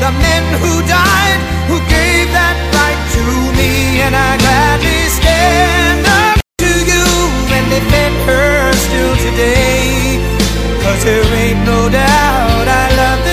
the men who died, who gave that right to me. And I gladly stand up to you and defend her still today. Cause there ain't no doubt I love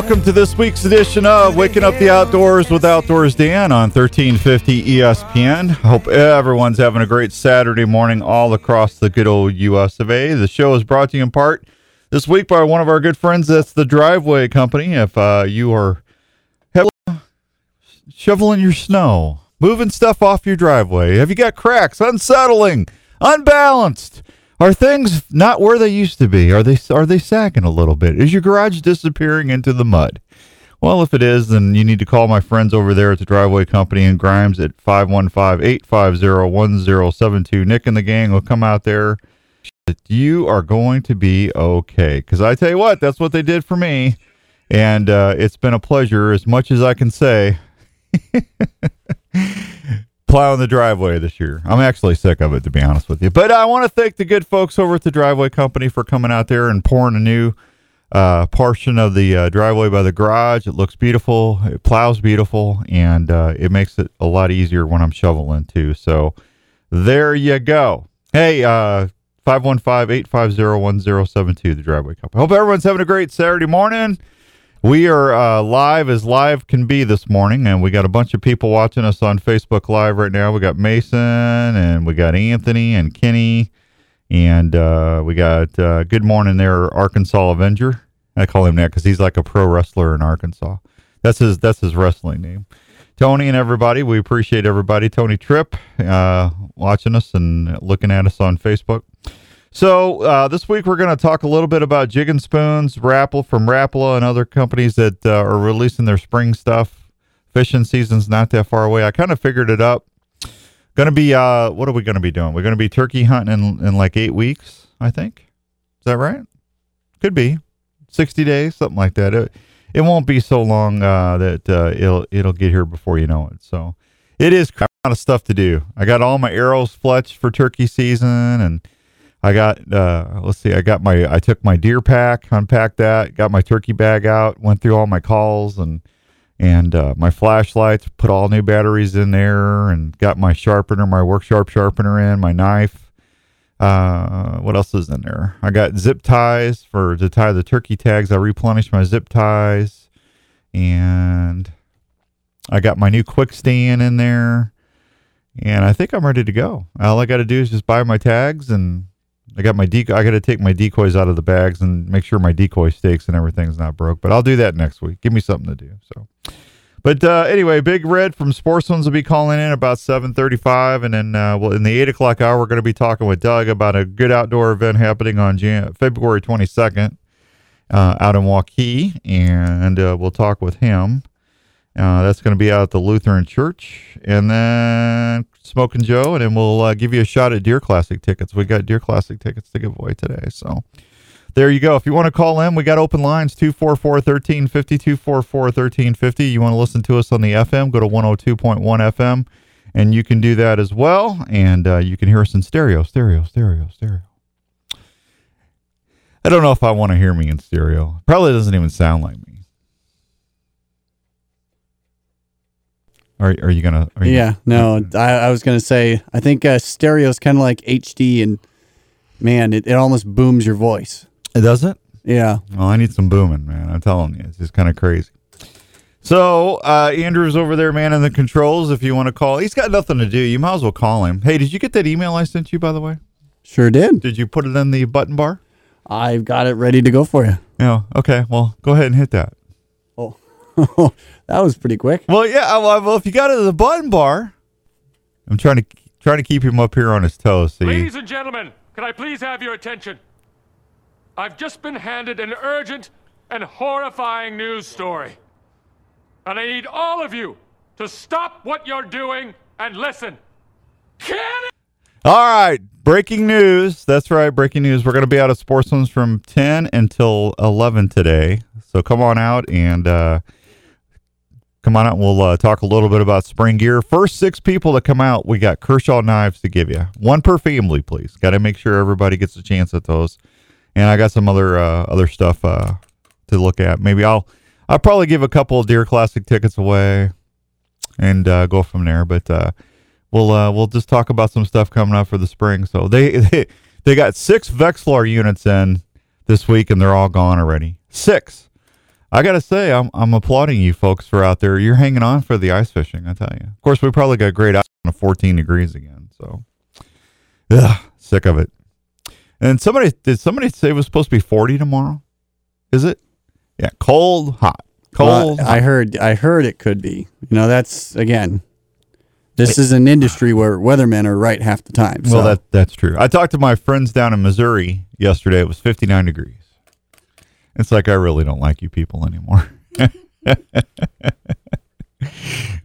welcome to this week's edition of Waking Up the Outdoors with Outdoors Dan on 1350 ESPN. Hope everyone's having a great Saturday morning all across the good old US of A. The show is brought to you in part this week by one of our good friends. That's the Driveway Company. If uh, you are shoveling your snow, moving stuff off your driveway, have you got cracks, unsettling, unbalanced? Are things not where they used to be? Are they are they sagging a little bit? Is your garage disappearing into the mud? Well, if it is, then you need to call my friends over there at the Driveway Company in Grimes at 515-850-1072. Nick and the gang will come out there. You are going to be okay. Because I tell you what, that's what they did for me. And uh, it's been a pleasure, as much as I can say, plowing the driveway this year. I'm actually sick of it, to be honest with you. But I want to thank the good folks over at the Driveway Company for coming out there and pouring a new uh, portion of the uh, driveway by the garage. It looks beautiful. It plows beautiful, and uh, it makes it a lot easier when I'm shoveling too. So there you go. Hey, uh, 515-850-1072, the Driveway Company. Hope everyone's having a great Saturday morning. We are uh, live as live can be this morning, and we got a bunch of people watching us on Facebook Live right now. We got Mason, and we got Anthony and Kenny, and uh, we got uh, good morning there, Arkansas Avenger. I call him that because he's like a pro wrestler in Arkansas. That's his that's his wrestling name. Tony and everybody, we appreciate everybody. Tony Tripp uh, watching us and looking at us on Facebook. So uh, this week we're going to talk a little bit about jigging spoons, Rapple from Rapala, and other companies that uh, are releasing their spring stuff. Fishing season's not that far away. I kind of figured it up. Going to be uh, what are we going to be doing? We're going to be turkey hunting in, in like eight weeks, I think. Is that right? Could be sixty days, something like that. It, it won't be so long uh, that uh, it'll it'll get here before you know it. So it is a lot of stuff to do. I got all my arrows fletched for turkey season and. I got uh let's see, I got my I took my deer pack, unpacked that, got my turkey bag out, went through all my calls and and uh, my flashlights, put all new batteries in there and got my sharpener, my work sharp sharpener in, my knife. Uh what else is in there? I got zip ties for to tie the turkey tags. I replenished my zip ties and I got my new quick stand in there. And I think I'm ready to go. All I got to do is just buy my tags and I got my decoy. I got to take my decoys out of the bags and make sure my decoy stakes and everything's not broke. But I'll do that next week. Give me something to do. So, but uh, anyway, Big Red from Sportsman's will be calling in about seven thirty-five, and then uh, well, in the eight o'clock hour, we're going to be talking with Doug about a good outdoor event happening on Jan- February twenty-second uh, out in Waukee, and uh, we'll talk with him. Uh, that's going to be out at the Lutheran Church, and then Smoking Joe, and then we'll uh, give you a shot at Deer Classic tickets. We got Deer Classic tickets to give away today, so there you go. If you want to call in, we got open lines 244 1350, 244 1350. You want to listen to us on the FM, go to 102.1 FM, and you can do that as well. And uh, you can hear us in stereo, stereo, stereo, stereo. I don't know if I want to hear me in stereo. Probably doesn't even sound like me. Are, are you gonna? Are you Yeah, no, I, I was gonna say I think uh, stereo is kind of like HD, and man, it, it almost booms your voice. It does it? Yeah, Well, I need some booming, man. I'm telling you, it's just kind of crazy. So uh, Andrew's over there, man, in the controls. If you want to call, he's got nothing to do. You might as well call him. Hey, did you get that email I sent you, by the way? Sure did. Did you put it in the button bar? I've got it ready to go for you. Yeah. Okay. Well, go ahead and hit that. Oh, that was pretty quick. Well, yeah. Well, well, if you got it in the button bar, I'm trying to trying to keep him up here on his toes. See. Ladies and gentlemen, can I please have your attention? I've just been handed an urgent and horrifying news story. And I need all of you to stop what you're doing and listen. Can it? All right, breaking news. That's right, breaking news. We're going to be out of sports Sportsman's from 10 until 11 today. So come on out and uh, come on out. And we'll uh, talk a little bit about spring gear. First six people to come out, we got Kershaw knives to give you. One per family, please. Got to make sure everybody gets a chance at those. And I got some other uh, other stuff uh, to look at. Maybe I'll I'll probably give a couple of Deer Classic tickets away and uh, go from there. But uh, we'll uh, we'll just talk about some stuff coming up for the spring. So they they, they got six Vexilar units in this week, and they're all gone already. Six. I gotta say, I'm I'm applauding you folks for out there. You're hanging on for the ice fishing. I tell you. Of course, we probably got great ice on 14 degrees again. So, ugh, sick of it. And somebody did somebody say it was supposed to be 40 tomorrow? Is it? Yeah, cold, hot, cold. Well, I heard. I heard it could be. You know, that's again. This is an industry where weathermen are right half the time. Well, that that's true. I talked to my friends down in Missouri yesterday. It was 59 degrees. It's like I really don't like you people anymore.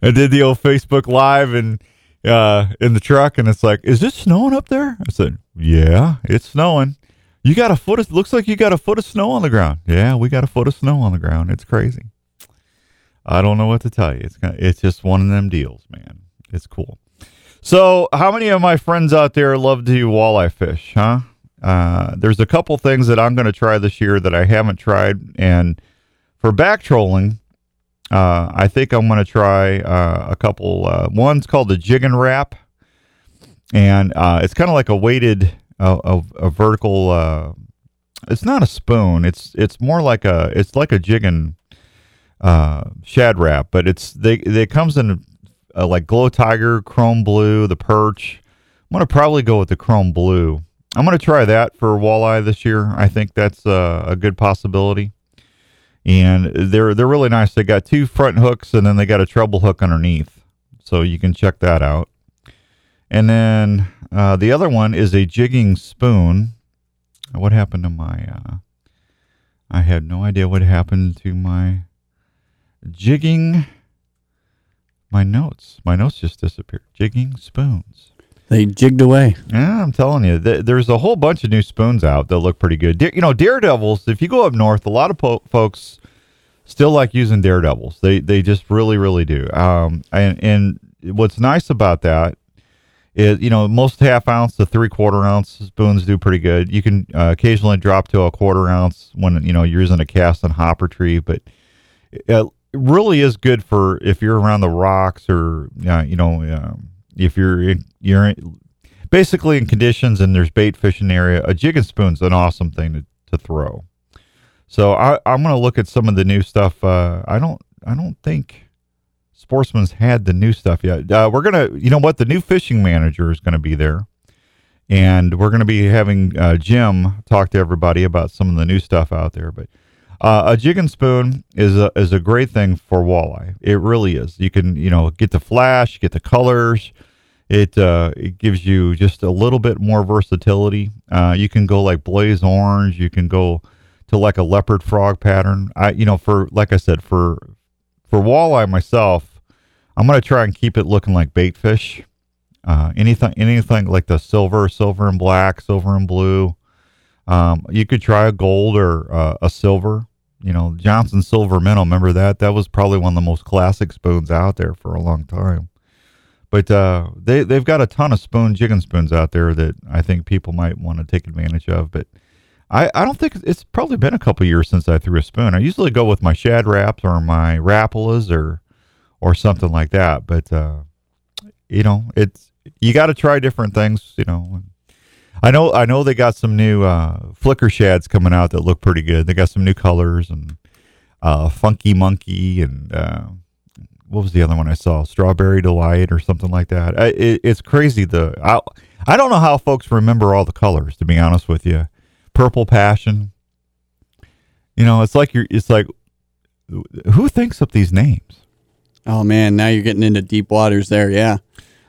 I did the old Facebook live and uh, in the truck, and it's like, "Is it snowing up there?" I said, "Yeah, it's snowing." You got a foot of looks like you got a foot of snow on the ground. Yeah, we got a foot of snow on the ground. It's crazy. I don't know what to tell you. It's it's just one of them deals, man. It's cool. So, how many of my friends out there love to walleye fish, huh? Uh, there's a couple things that I'm going to try this year that I haven't tried, and for back trolling, uh, I think I'm going to try uh, a couple. Uh, one's called the Jigging Rap, and uh, it's kind of like a weighted, a, a vertical. It's not a spoon. It's it's more like a it's like a jig and uh, Shad Rap, but it's they they comes in like glow tiger, chrome blue, the perch. I'm gonna probably go with the chrome blue. I'm gonna try that for walleye this year. I think that's a good possibility. And they're they're really nice. They got two front hooks and then they got a treble hook underneath, so you can check that out. And then uh, the other one is a jigging spoon. What happened to my? Uh, I had no idea what happened to my jigging. My notes. My notes just disappeared. Jigging spoons. They jigged away. Yeah, I'm telling you, th- there's a whole bunch of new spoons out that look pretty good. Da- you know, Daredevils. If you go up north, a lot of po- folks still like using Daredevils. They they just really really do. Um, and and what's nice about that is you know most half ounce to three quarter ounce spoons do pretty good. You can uh, occasionally drop to a quarter ounce when you know you're using a cast and hopper tree, but it really is good for if you're around the rocks or uh, you know um, if you're in, you're in, basically in conditions and there's bait fishing area. A jig and spoon's an awesome thing to, to throw. So I, I'm going to look at some of the new stuff. Uh, I don't I don't think Sportsman's had the new stuff yet. Uh, we're gonna you know what the new fishing manager is going to be there. And we're going to be having uh, Jim talk to everybody about some of the new stuff out there. But uh, a jig and spoon is a is a great thing for walleye. It really is. You can you know get the flash, get the colors. It uh, it gives you just a little bit more versatility. Uh, you can go like blaze orange. You can go to like a leopard frog pattern. I you know for like I said for for walleye myself, I'm gonna try and keep it looking like bait fish. Uh, anything anything like the silver, silver and black, silver and blue. Um, you could try a gold or uh, a silver. You know, Johnson Silver Minnow. Remember that? That was probably one of the most classic spoons out there for a long time. But uh, they they've got a ton of spoon jigging spoons out there that I think people might want to take advantage of. But I, I don't think it's probably been a couple years since I threw a spoon. I usually go with my Shad Raps or my rapalas or or something like that. But uh, you know, it's you got to try different things. You know, I know I know they got some new uh, flicker shads coming out that look pretty good. They got some new colors and uh, funky monkey and uh, what was the other one I saw? Strawberry delight or something like that. I, it, it's crazy. The I, I don't know how folks remember all the colors. To be honest with you, purple passion. You know, it's like you're. It's like who thinks up these names? Oh man, now you're getting into deep waters there. Yeah,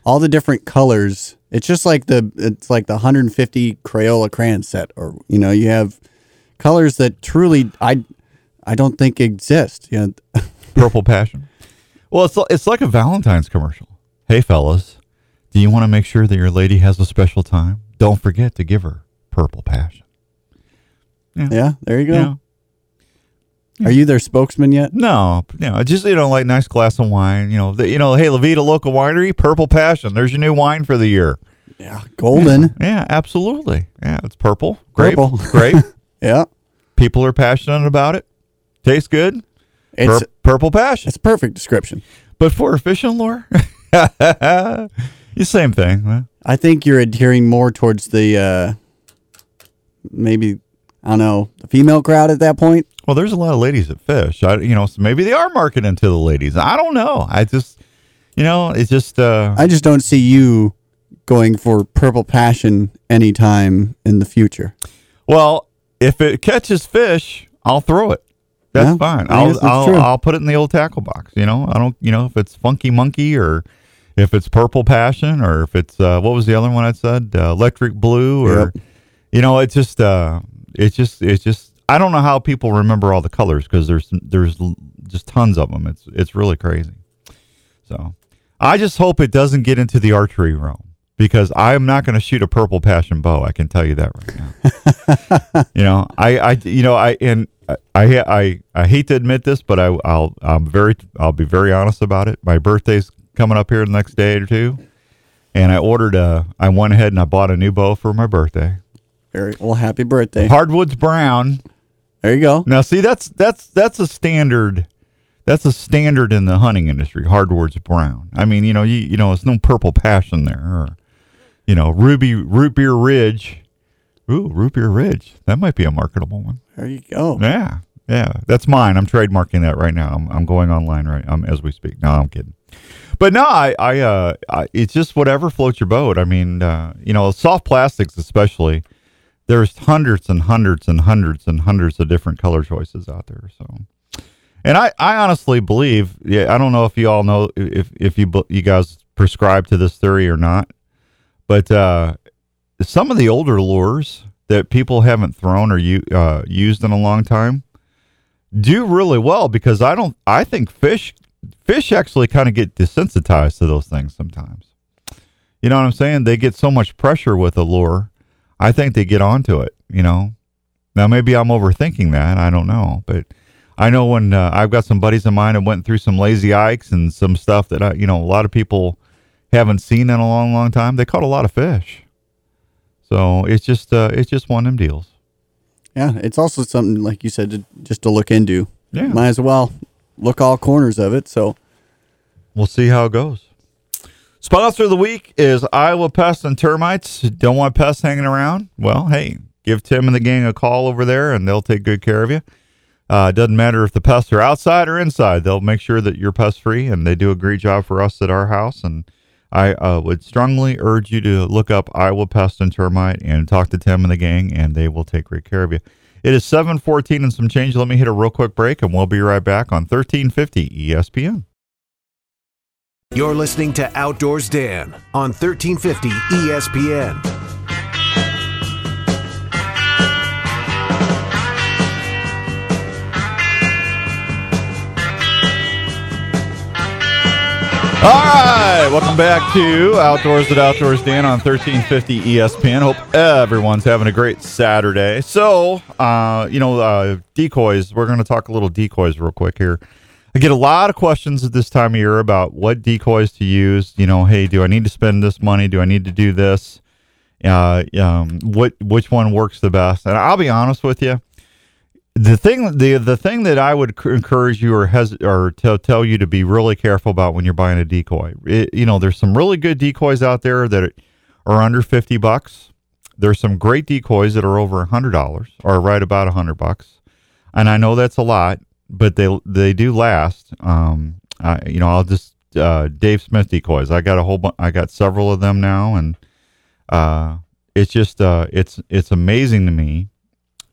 all the different colors. It's just like the it's like the 150 Crayola crayon set, or you know, you have colors that truly I I don't think exist. You know, Purple passion. Well, it's it's like a Valentine's commercial. Hey, fellas, do you want to make sure that your lady has a special time? Don't forget to give her purple passion. yeah, there you go. Know? Are you their spokesman yet? No, know, just you know, like nice glass of wine. You know, the, you know, hey, Levita local winery, purple passion. There's your new wine for the year. Yeah, golden. Yeah, absolutely. Yeah, it's purple. Grape. Purple. Grape. Yeah, People are passionate about it. Tastes good. It's Pur- purple passion. it's a perfect description. But for a fishing lure, the same thing. huh? I think you're adhering more towards the uh maybe I don't know the female crowd at that point. Well, there's a lot of ladies that fish. I, you know, so maybe they are marketing to the ladies. I don't know. I just, you know, it's just. Uh, I just don't see you going for purple passion anytime in the future. well, if it catches fish, I'll throw it. That's Yeah, fine. I'll that's I'll. I'll put it in the old tackle box. You know, I don't. You know, if it's funky monkey or if it's purple passion or if it's uh, what was the other one I said, uh, electric blue or, Yep. you know, it's just uh, it's just it's just. I don't know how people remember all the colors because there's there's just tons of them. It's it's really crazy. So I just hope it doesn't get into the archery realm because I'm not going to shoot a purple passion bow. I can tell you that right now. you know, I, I, you know, I, and I, I, I, hate to admit this, but I, I'll, I'm very, I'll be very honest about it. My birthday's coming up here the next day or two, and I ordered a, I went ahead and I bought a new bow for my birthday. Very well. Happy birthday. Hardwoods brown. There you go. Now, see, that's that's that's a standard. That's a standard in the hunting industry. Hardwoods brown. I mean, you know, you you know, it's no purple passion there, or you know, ruby root beer ridge. Ooh, root beer ridge. That might be a marketable one. There you go. Yeah, yeah, that's mine. I'm trademarking that right now. I'm, I'm going online right um, as we speak. No, I'm kidding. But no, I, I, uh, I, it's just whatever floats your boat. I mean, uh, you know, soft plastics especially. There's hundreds and hundreds and hundreds and hundreds of different color choices out there. So, and I, I honestly believe. Yeah, I don't know if you all know if if you you guys prescribe to this theory or not, but uh, some of the older lures that people haven't thrown or uh, used in a long time do really well because I don't. I think fish fish actually kind of get desensitized to those things sometimes. You know what I'm saying? They get so much pressure with a lure. I think they get onto it. You know. Now maybe I'm overthinking that. I don't know, but I know when uh, I've got some buddies of mine that went through some lazy ikes and some stuff that I, you know, a lot of people haven't seen in a long, long time. They caught a lot of fish. So it's just uh, it's just one of them deals. Yeah, it's also something like you said to, just to look into. Yeah. Might as well look all corners of it. So We'll see how it goes. Sponsor of the week is Iowa Pests and Termites. Don't want pests hanging around? Well, hey, give Tim and the gang a call over there and they'll take good care of you. Uh, doesn't matter if the pests are outside or inside, they'll make sure that you're pest free and they do a great job for us at our house. And I uh, would strongly urge you to look up Iowa Pest and Termite and talk to Tim and the gang, and they will take great care of you. It is 714 and some change. Let me hit a real quick break and we'll be right back on 1350 ESPN. You're listening to Outdoors Dan on 1350 ESPN. All right, welcome back to Outdoors at Outdoors Dan on 1350 ESPN. Hope everyone's having a great Saturday. So, uh, you know, uh, decoys, we're going to talk a little decoys real quick here. I get a lot of questions at this time of year about what decoys to use. You know, hey, do I need to spend this money? Do I need to do this? Uh, um, what which one works the best? And I'll be honest with you, the thing the the thing that I would encourage you or has or to tell you to be really careful about when you're buying a decoy. It, you know, there's some really good decoys out there that are under 50 bucks. There's some great decoys that are over a hundred dollars or right about a hundred bucks. And I know that's a lot, but they they do last. Um, I, you know, I'll just uh, Dave Smith decoys. I got a whole bu- I got several of them now, and uh, it's just uh, it's it's amazing to me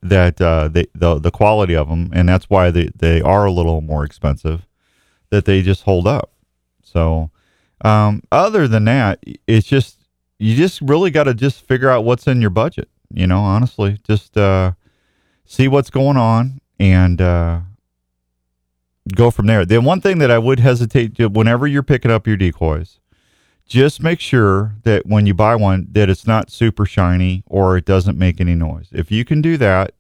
that uh, they, the the quality of them, and that's why they they are a little more expensive. That they just hold up. So, um, other than that, it's just you just really got to just figure out what's in your budget. You know, honestly, just uh, see what's going on and uh, go from there. The one thing that I would hesitate to, whenever you're picking up your decoys, just make sure that when you buy one that it's not super shiny or it doesn't make any noise. If you can do that,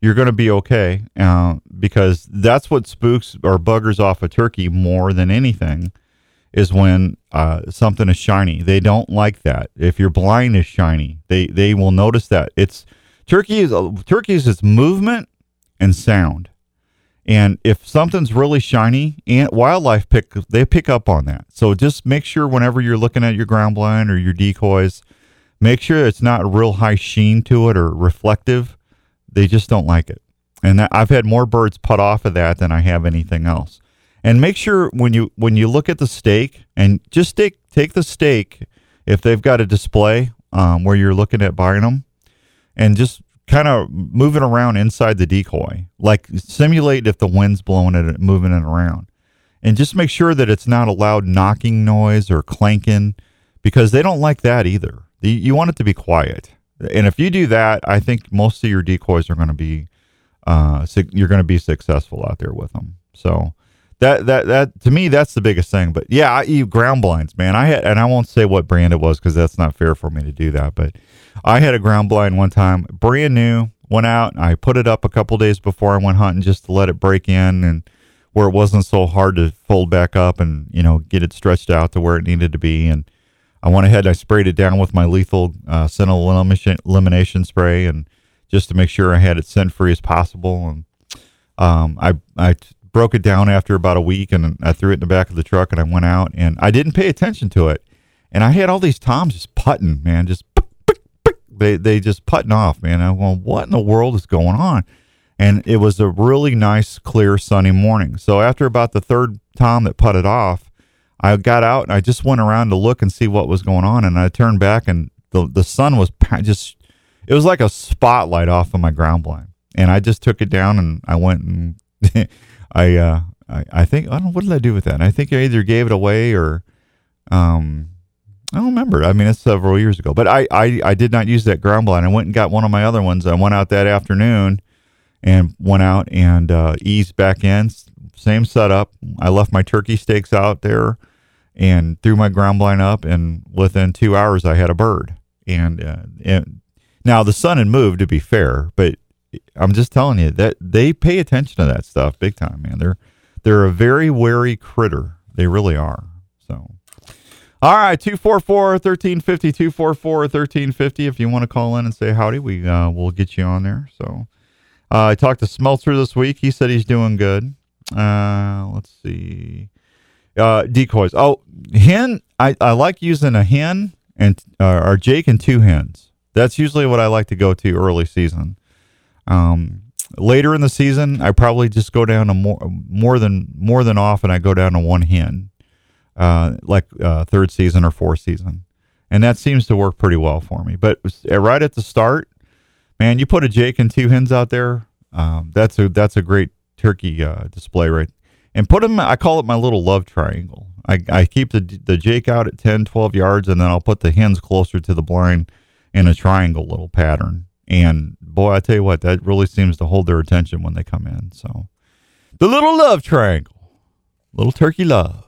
you're going to be okay uh, because that's what spooks or buggers off a turkey more than anything is when uh, something is shiny. They don't like that. If your blind is shiny, they they will notice that. It's turkey is turkey is movement and sound. And if something's really shiny, and wildlife pick they pick up on that. So just make sure whenever you're looking at your ground blind or your decoys, make sure it's not a real high sheen to it or reflective. They just don't like it. And that, I've had more birds put off of that than I have anything else. And make sure when you when you look at the stake and just take take the stake if they've got a display um, where you're looking at buying them, and just kind of moving around inside the decoy, like simulate if the wind's blowing it, moving it around, and just make sure that it's not a loud knocking noise or clanking, because they don't like that either. You want it to be quiet, and if you do that, I think most of your decoys are going to be, uh, you're going to be successful out there with them. So that that that to me that's the biggest thing. But yeah, I eat ground blinds, man. I had and I won't say what brand it was because that's not fair for me to do that. But I had a ground blind one time, brand new. Went out, I put it up a couple days before I went hunting just to let it break in and where it wasn't so hard to fold back up and you know get it stretched out to where it needed to be. And I went ahead, and I sprayed it down with my lethal uh, sentinel elimination, elimination spray, and just to make sure I had it scent free as possible. And um, I I broke it down after about a week and I threw it in the back of the truck and I went out and I didn't pay attention to it. And I had all these toms just putting, man, just they they just putting off, man. I'm going, what in the world is going on? And it was a really nice, clear, sunny morning. So after about the third tom that putted off, I got out and I just went around to look and see what was going on. And I turned back and the the sun was just it was like a spotlight off of my ground blind. And I just took it down and I went and I, uh, I, I think I don't what did I do with that. And I think I either gave it away or, um, I don't remember. I mean, it's several years ago, but I, I, I did not use that ground blind. I went and got one of my other ones. I went out that afternoon and went out and uh, eased back in. Same setup. I left my turkey stakes out there and threw my ground blind up. And within two hours, I had a bird. And, uh, and now the sun had moved, to be fair, but I'm just telling you that they pay attention to that stuff big time, man. They're they're a very wary critter. They really are. So, all right, 244 1350, 244 1350. If you want to call in and say howdy, we uh, we'll get you on there. So, uh, I talked to Smelter this week. He said he's doing good. Uh, let's see. Uh, decoys. Oh, hen. I, I like using a hen and uh, or Jake and two hens. That's usually what I like to go to early season. Um, later in the season, I probably just go down to more more than more than often. I go down to one hen, uh, like uh, third season or fourth season, and that seems to work pretty well for me. But uh, right at the start, man, you put a Jake and two hens out there. Um, that's a that's a great turkey uh, display, right? And put them. I call it my little love triangle. I, I keep the the Jake out at 10, 12 yards, and then I'll put the hens closer to the blind in a triangle little pattern. And boy, I tell you what, that really seems to hold their attention when they come in. So the little love triangle, little turkey love.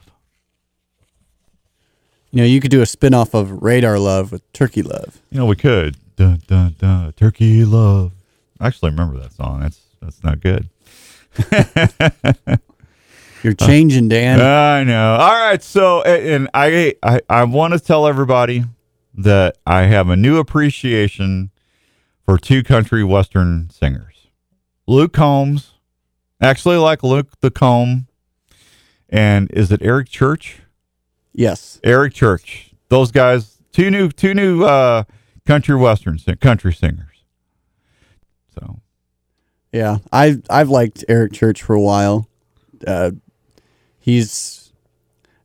You know, you could do a spin-off of Radar Love with Turkey Love. You know, we could. Dun, dun, dun, turkey love. I actually remember that song. That's that's not good. You're changing, Dan. Uh, I know. All right. So, and I, I, I want to tell everybody that I have a new appreciation for two country western singers. Luke Combs, actually like Luke the Comb, and is it Eric Church? Yes. Eric Church. Those guys, two new two new uh, country western country singers. So, yeah, I I've liked Eric Church for a while. Uh, he's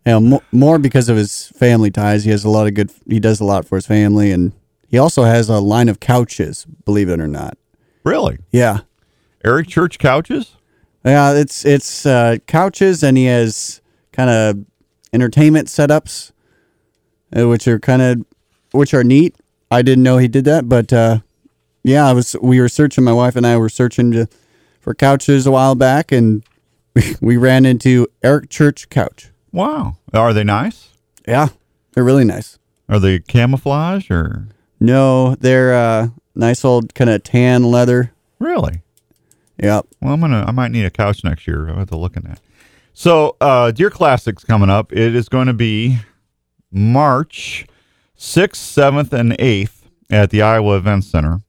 you know, more, more because of his family ties. He has a lot of good. He does a lot for his family, and He also has a line of couches, believe it or not. Really? Yeah. Eric Church couches? Yeah, it's it's uh, couches, and he has kind of entertainment setups, uh, which are kind of which are neat. I didn't know he did that, but uh, yeah, I was. We were searching. My wife and I were searching to, for couches a while back, and we ran into Eric Church couch. Wow. Are they nice? Yeah, they're really nice. Are they camouflage or No, they're uh, nice old kind of tan leather. really? Yep. Well, I'm gonna. I might need a couch next year. I'll have to look at that. So, uh, Deer Classics coming up. It is going to be March sixth, seventh, and eighth at the Iowa Event Center.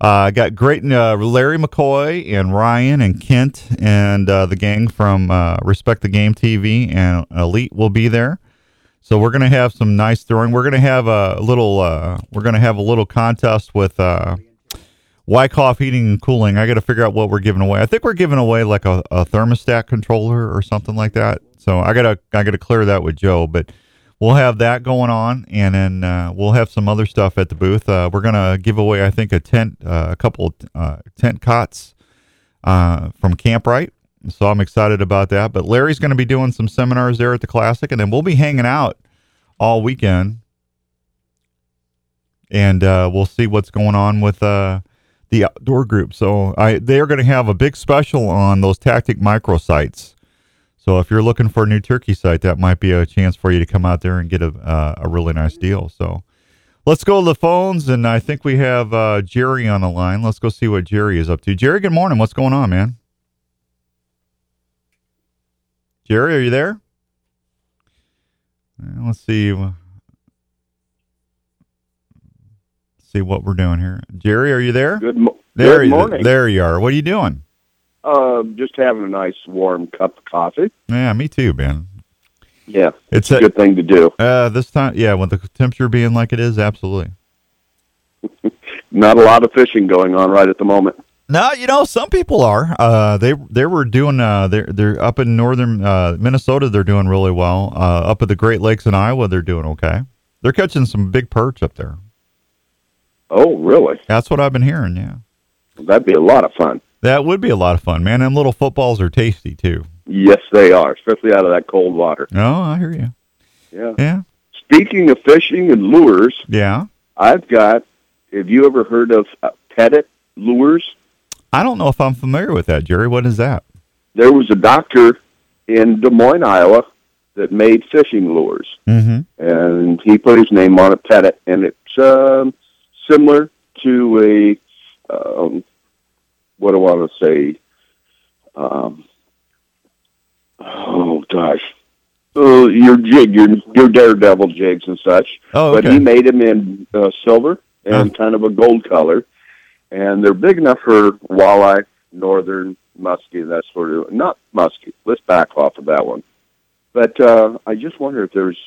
Uh, got great uh, Larry McCoy and Ryan and Kent and uh, the gang from uh, Respect the Game TV and Elite will be there. So we're gonna have some nice throwing. We're gonna have a little. Uh, we're gonna have a little contest with. Uh, Wyckoff Heating and Cooling. I got to figure out what we're giving away. I think we're giving away like a, a thermostat controller or something like that. So I gotta I gotta clear that with Joe, but we'll have that going on, and then uh, we'll have some other stuff at the booth. Uh, we're gonna give away I think a tent, uh, a couple uh, tent cots uh, from Camprite. So I'm excited about that. But Larry's going to be doing some seminars there at the Classic, and then we'll be hanging out all weekend, and uh, we'll see what's going on with uh, the outdoor group. So I they are going to have a big special on those Tactic micro sites. So if you're looking for a new turkey site, that might be a chance for you to come out there and get a uh, a really nice deal. So let's go to the phones, and I think we have uh, Jerry on the line. Let's go see what Jerry is up to. Jerry, good morning. What's going on, man? Jerry, are you there? Let's see. See what we're doing here. Jerry, are you there? Good, mo- There, good you, morning. there you are. What are you doing? Uh, just having a nice warm cup of coffee. Yeah, me too, Ben. Yeah, It's a a, good thing to do. uh this time. Yeah, with the temperature being like it is, absolutely. Not a lot of fishing going on right at the moment. No, you know, some people are. Uh, they they were doing. Uh, they're they're up in northern uh, Minnesota. They're doing really well. Uh, up at the Great Lakes in Iowa, they're doing okay. They're catching some big perch up there. Oh, really? That's what I've been hearing. Yeah, That'd be a lot of fun. that would be a lot of fun, man. And little footballs are tasty too. Yes, they are, especially out of that cold water. Oh, I hear you. Yeah. Yeah, Speaking of fishing and lures, yeah. I've got. Have you ever heard of uh, pettit lures? I don't know if I'm familiar with that, Jerry. What is that? There was a doctor in Des Moines, Iowa, that made fishing lures. Mm-hmm. and he put his name on it, Pettit, and it's um, similar to a um, what do I want to say? Um, oh gosh, uh, your jig, your your daredevil jigs and such. Oh, But he made them in uh, silver and kind of a gold color, and they're big enough for walleye, northern muskie, that sort of. Not muskie. Let's back off of that one. But uh, I just wonder if there's.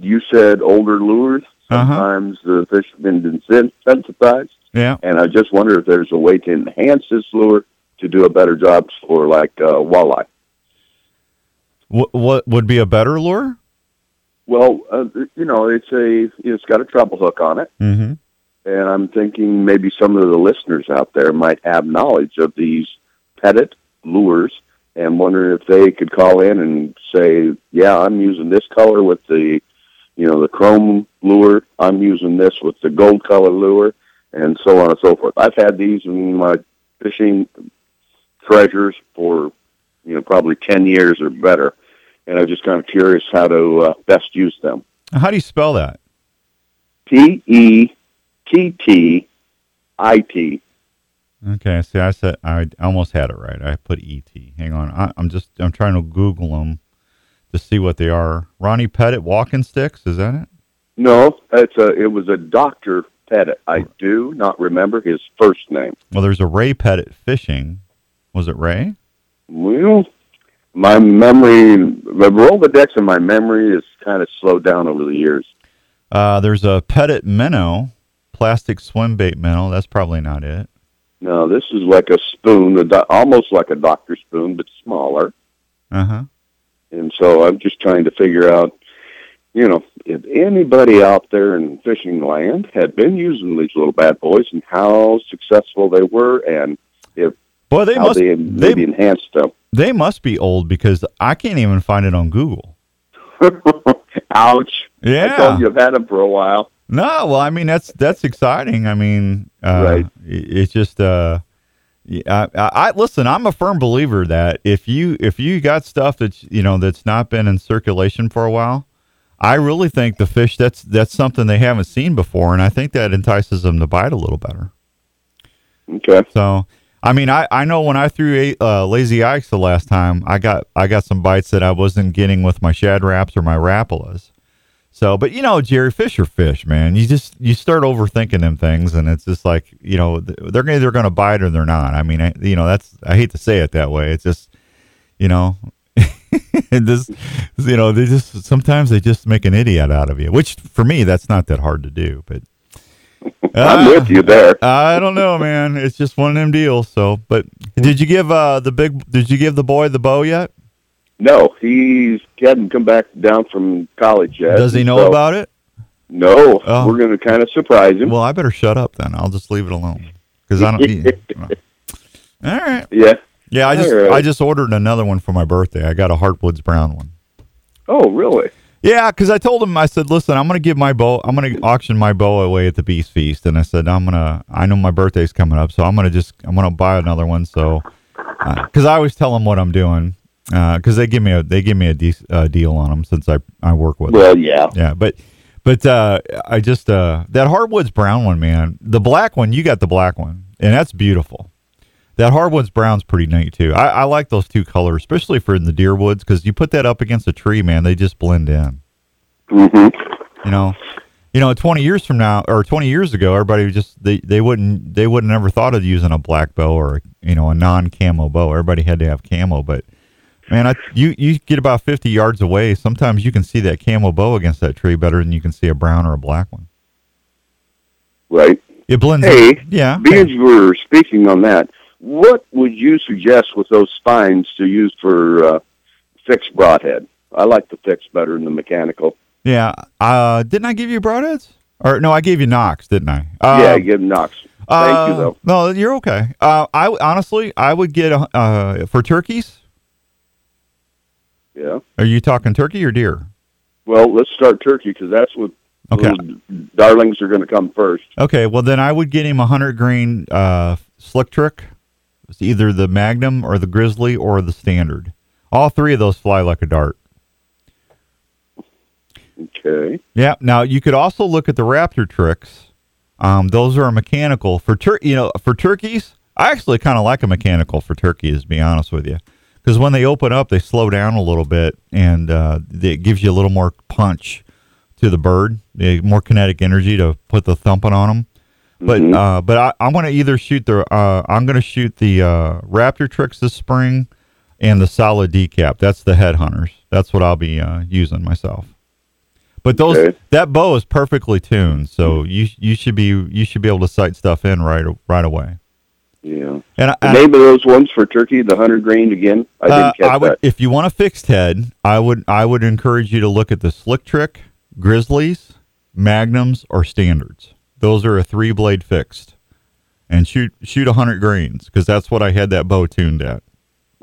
You said older lures. Uh-huh. Sometimes the fish have been sen- sensitized, Yeah. and I just wonder if there's a way to enhance this lure to do a better job for like uh, walleye. What what would be a better lure? Well, uh, you know, it's a it's got a treble hook on it. Mm-hmm. And I'm thinking maybe some of the listeners out there might have knowledge of these pettit lures and wondering if they could call in and say, yeah, I'm using this color with the, you know, the chrome lure. I'm using this with the gold color lure and so on and so forth. I've had these in my fishing treasures for, you know, probably 10 years or better. And I'm just kind of curious how to uh, best use them. How do you spell that? P E T T I T. Okay, see, I said I almost had it right. I put ET. Hang on, I, I'm just I'm trying to Google them to see what they are. Ronnie Pettit walking sticks, is that it? No, it's a. It was a Doctor Pettit. I do not remember his first name. Well, there's a Ray Pettit fishing. Was it Ray? Well, my memory, the Rolodex in my memory is kind of slowed down over the years. Uh, there's a Pettit minnow, plastic swim bait minnow. That's probably not it. No, this is like a spoon, a do- almost like a doctor spoon, but smaller. Uh huh. And so I'm just trying to figure out, you know, if anybody out there in fishing land had been using these little bad boys and how successful they were and if Boy, they must they they, enhanced them. they must be old because I can't even find it on Google. Ouch. Yeah, I told you I've had them for a while. No, well, I mean that's that's exciting. I mean, uh, Right. It's just, uh, I, I, I listen. I'm a firm believer that if you if you got stuff that's you know that's not been in circulation for a while, I really think the fish that's that's something they haven't seen before, and I think that entices them to bite a little better. Okay. So, I mean, I, I know when I threw a, uh, lazy Ike's the last time, I got I got some bites that I wasn't getting with my Shad Raps or my rapalas. So, but you know, Jerry, Fisher fish, man. You just you start overthinking them things, and it's just like you know th- they're either going to bite or they're not. I mean, I, you know, that's I hate to say it that way. It's just you know, this you know they just sometimes they just make an idiot out of you, which for me that's not that hard to do, but. I'm with you there. I don't know, man. It's just one of them deals. So, but did you give uh the big? Did you give the boy the bow yet? No, he's he hadn't come back down from college yet. Does he know so- about it? No, Oh. we're going to kind of surprise him. Well, I better shut up then. I'll just leave it alone because I don't. All right. yeah. Yeah, I just right. I just ordered another one for my birthday. I got a Hardwoods brown one. Oh, really? Yeah, because I told him I said, listen, I'm gonna give my bow. I'm gonna auction my bow away at the Beast Feast, and I said I'm gonna. I know my birthday's coming up, so I'm gonna just I'm gonna buy another one. So, uh, because I always tell them what I'm doing, because they give me a they give me a de- uh, deal on them since I I work with them. Well, yeah. Yeah, but but uh, I just uh, that hardwoods brown one, man. The black one, you got the black one, and that's beautiful. That hardwoods brown's pretty neat too. I, I like those two colors, especially for in the deer woods, because you put that up against a tree, man, they just blend in. hmm You know, you know, twenty years from now or twenty years ago, everybody would just they they wouldn't they would have never thought of using a black bow or you know a non camo bow. Everybody had to have camo, but man, I, you you get about fifty yards away. Sometimes you can see that camo bow against that tree better than you can see a brown or a black one. Right. It blends. Hey, in. yeah. Being we're speaking on that, what would you suggest with those spines to use for uh, fixed broadhead? I like the fixed better than the mechanical. Yeah. Uh, didn't I give you broadheads? Or no, I gave you Knox, didn't I? Uh, yeah, give Knox. Thank uh, you, though. No, you're okay. Uh, I honestly, I would get a, uh, for turkeys. Yeah. Are you talking turkey or deer? Well, let's start turkey because that's what Okay. darlings are going to come first. Okay, well then I would get him a hundred grain uh, slick trick. It's either the Magnum or the Grizzly or the Standard. All three of those fly like a dart. Okay. Yeah. Now you could also look at the Raptor tricks. Um, those are mechanical for tur- You know, for turkeys, I actually kind of like a mechanical for turkeys. To be honest with you, because when they open up, they slow down a little bit, and uh, it gives you a little more punch to the bird, eh, more kinetic energy to put the thumping on them. But uh, but I, I'm going to either shoot the uh, I'm going to shoot the uh, Raptor tricks this spring, and the solid decap. That's the headhunters. That's what I'll be uh, using myself. But those Okay. that bow is perfectly tuned, so you you should be you should be able to sight stuff in right right away. Yeah. And I, The name of those ones for turkey, the hundred grain again. I uh, didn't catch I would that. if you want a fixed head, I would I would encourage you to look at the slick trick, grizzlies, magnums, or standards. Those are a three blade fixed, and shoot shoot a hundred grains because that's what I had that bow tuned at.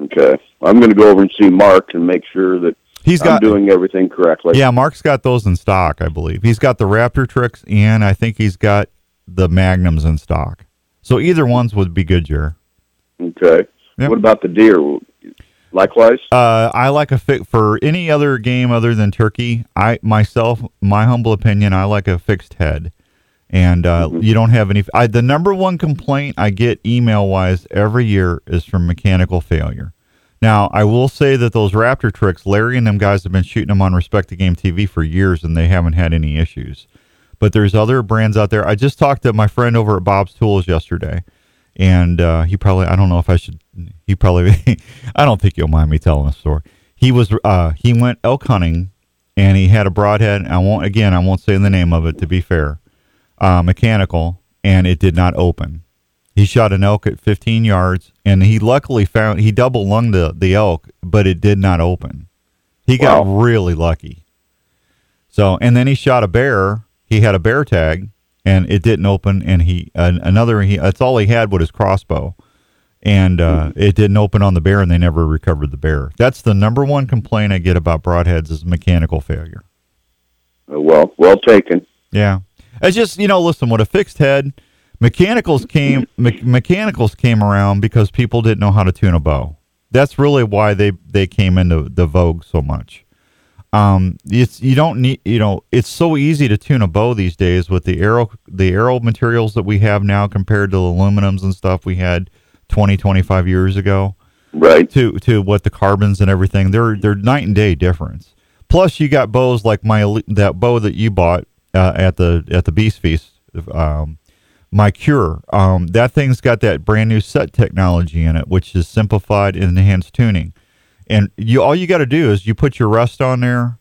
Okay. I'm going to go over and see Mark and make sure that He's I'm doing everything correctly. yeah, Mark's got those in stock, I believe. He's got the Raptor tricks, and I think he's got the magnums in stock. So either ones would be good, Jer. Okay. Yep. What about the deer? Likewise. Uh, I like a fit for any other game other than turkey. I myself, my humble opinion, I like a fixed head, and uh, you don't have any. I, the number one complaint I get email wise every year is from mechanical failure. Now, I will say that those Raptor tricks, Larry and them guys have been shooting them on Respect the Game TV for years, and they haven't had any issues. But there's other brands out there. I just talked to my friend over at Bob's Tools yesterday, and uh, he probably I don't know if I should. He probably I don't think you'll mind me telling a story. He was uh, he went elk hunting, and he had a broadhead. I won't again. I won't say the name of it to be fair. Uh, mechanical, and it did not open. He shot an elk at 15 yards, and he luckily found he double lunged the, the elk, but it did not open. He got Wow. really lucky. So, and then he shot a bear. He had a bear tag, and it didn't open. And he uh, another he that's all he had was his crossbow, and uh, it didn't open on the bear, and they never recovered the bear. That's the number one complaint I get about broadheads is mechanical failure. Uh, Well, well taken. Yeah, it's just you know, listen, with a fixed head, mechanicals came me- mechanicals came around because people didn't know how to tune a bow. That's really why they they came into the vogue so much. Um, it's you don't need you know it's so easy to tune a bow these days with the arrow the arrow materials that we have now compared to the aluminums and stuff we had 20 25 years ago Right. to to what the carbons and everything they're they're night and day difference. Plus, you got bows like my that bow that you bought uh, at the at the Beast Feast, um, my Kure. Um, that thing's got that brand new set technology in it, which is simplified and enhanced tuning. And you all you got to do is you put your rest on there,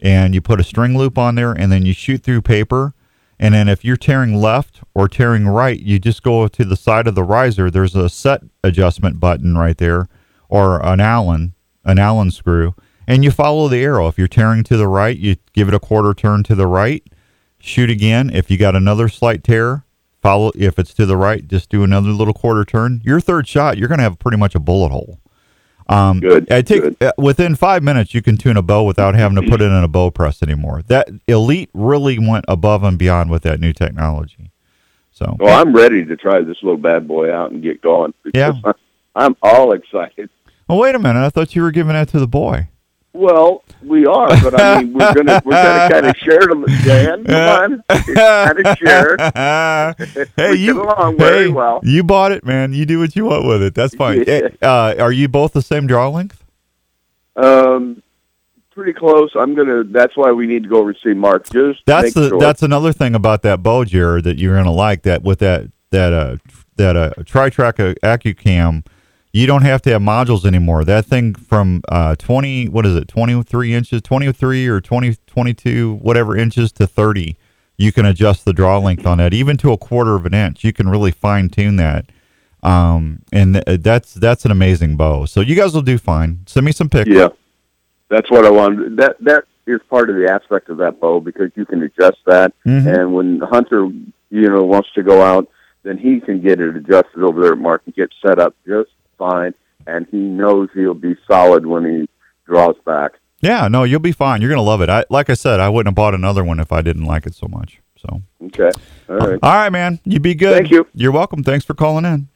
and you put a string loop on there, and then you shoot through paper. And then if you're tearing left or tearing right, you just go to the side of the riser. There's a set adjustment button right there, or an Allen, an Allen screw, and you follow the arrow. If you're tearing to the right, you give it a quarter turn to the right, shoot again. If you got another slight tear, follow. If it's to the right, just do another little quarter turn. Your third shot, you're going to have pretty much a bullet hole. Um, Good, I take good. uh, within five minutes you can tune a bow without having to put it in a bow press anymore. That Elite really went above and beyond with that new technology. So Well, I'm ready to try this little bad boy out and get going. Yeah. I'm all excited. well, wait a minute. I thought you were giving that to the boy. Well, we are, but I mean, we're gonna we're gonna kind of share them, Dan. Come on, kind of share. hey, you get along very hey, well. You bought it, man. You do what you want with it. That's fine. Yeah. Uh, are you both the same draw length? Um, pretty close. I'm gonna. That's why we need to go over and see Mark. Just That's the sure. that's another thing about that bow, Jared, that you're gonna like. That with that that uh that uh tri-track uh, AccuCam, you don't have to have modules anymore. That thing from uh 20, what is it, 23 inches, 23 or 20, 22, whatever inches to 30, you can adjust the draw length on that, even to a quarter of an inch. You can really fine tune that. Um, and th- that's that's an amazing bow. So you guys will do fine. Send me some pics. Yeah, that's what I wanted. That that is part of the aspect of that bow because you can adjust that, Mhm. and when the hunter, you know, wants to go out, then he can get it adjusted over there at Mark and get set up just fine, and he knows he'll be solid when he draws back. Yeah, no, you'll be fine. You're gonna love it. I like I said, I wouldn't have bought another one if I didn't like it so much. So, Okay, all right, all right, man, you be good. Thank you. You're welcome. Thanks for calling in.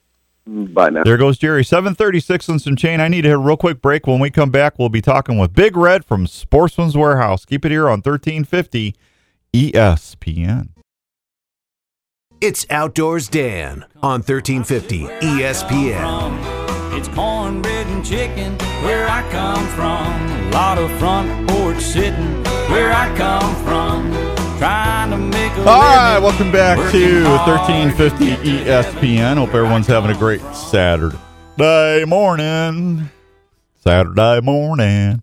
Mm, bye now. There goes Jerry. Seven thirty six and some chain. I need to hit a real quick break. When we come back, we'll be talking with Big Red from Sportsman's Warehouse. Keep it here on thirteen fifty E ESPN. It's Outdoors Dan on 1350 ESPN. It's cornbread and chicken where I come from. A lot of front porch sitting where I come from. Trying to make a All right, living, welcome back to 1350 every day. ESPN. Hope everyone's having a great Saturday morning. Saturday morning.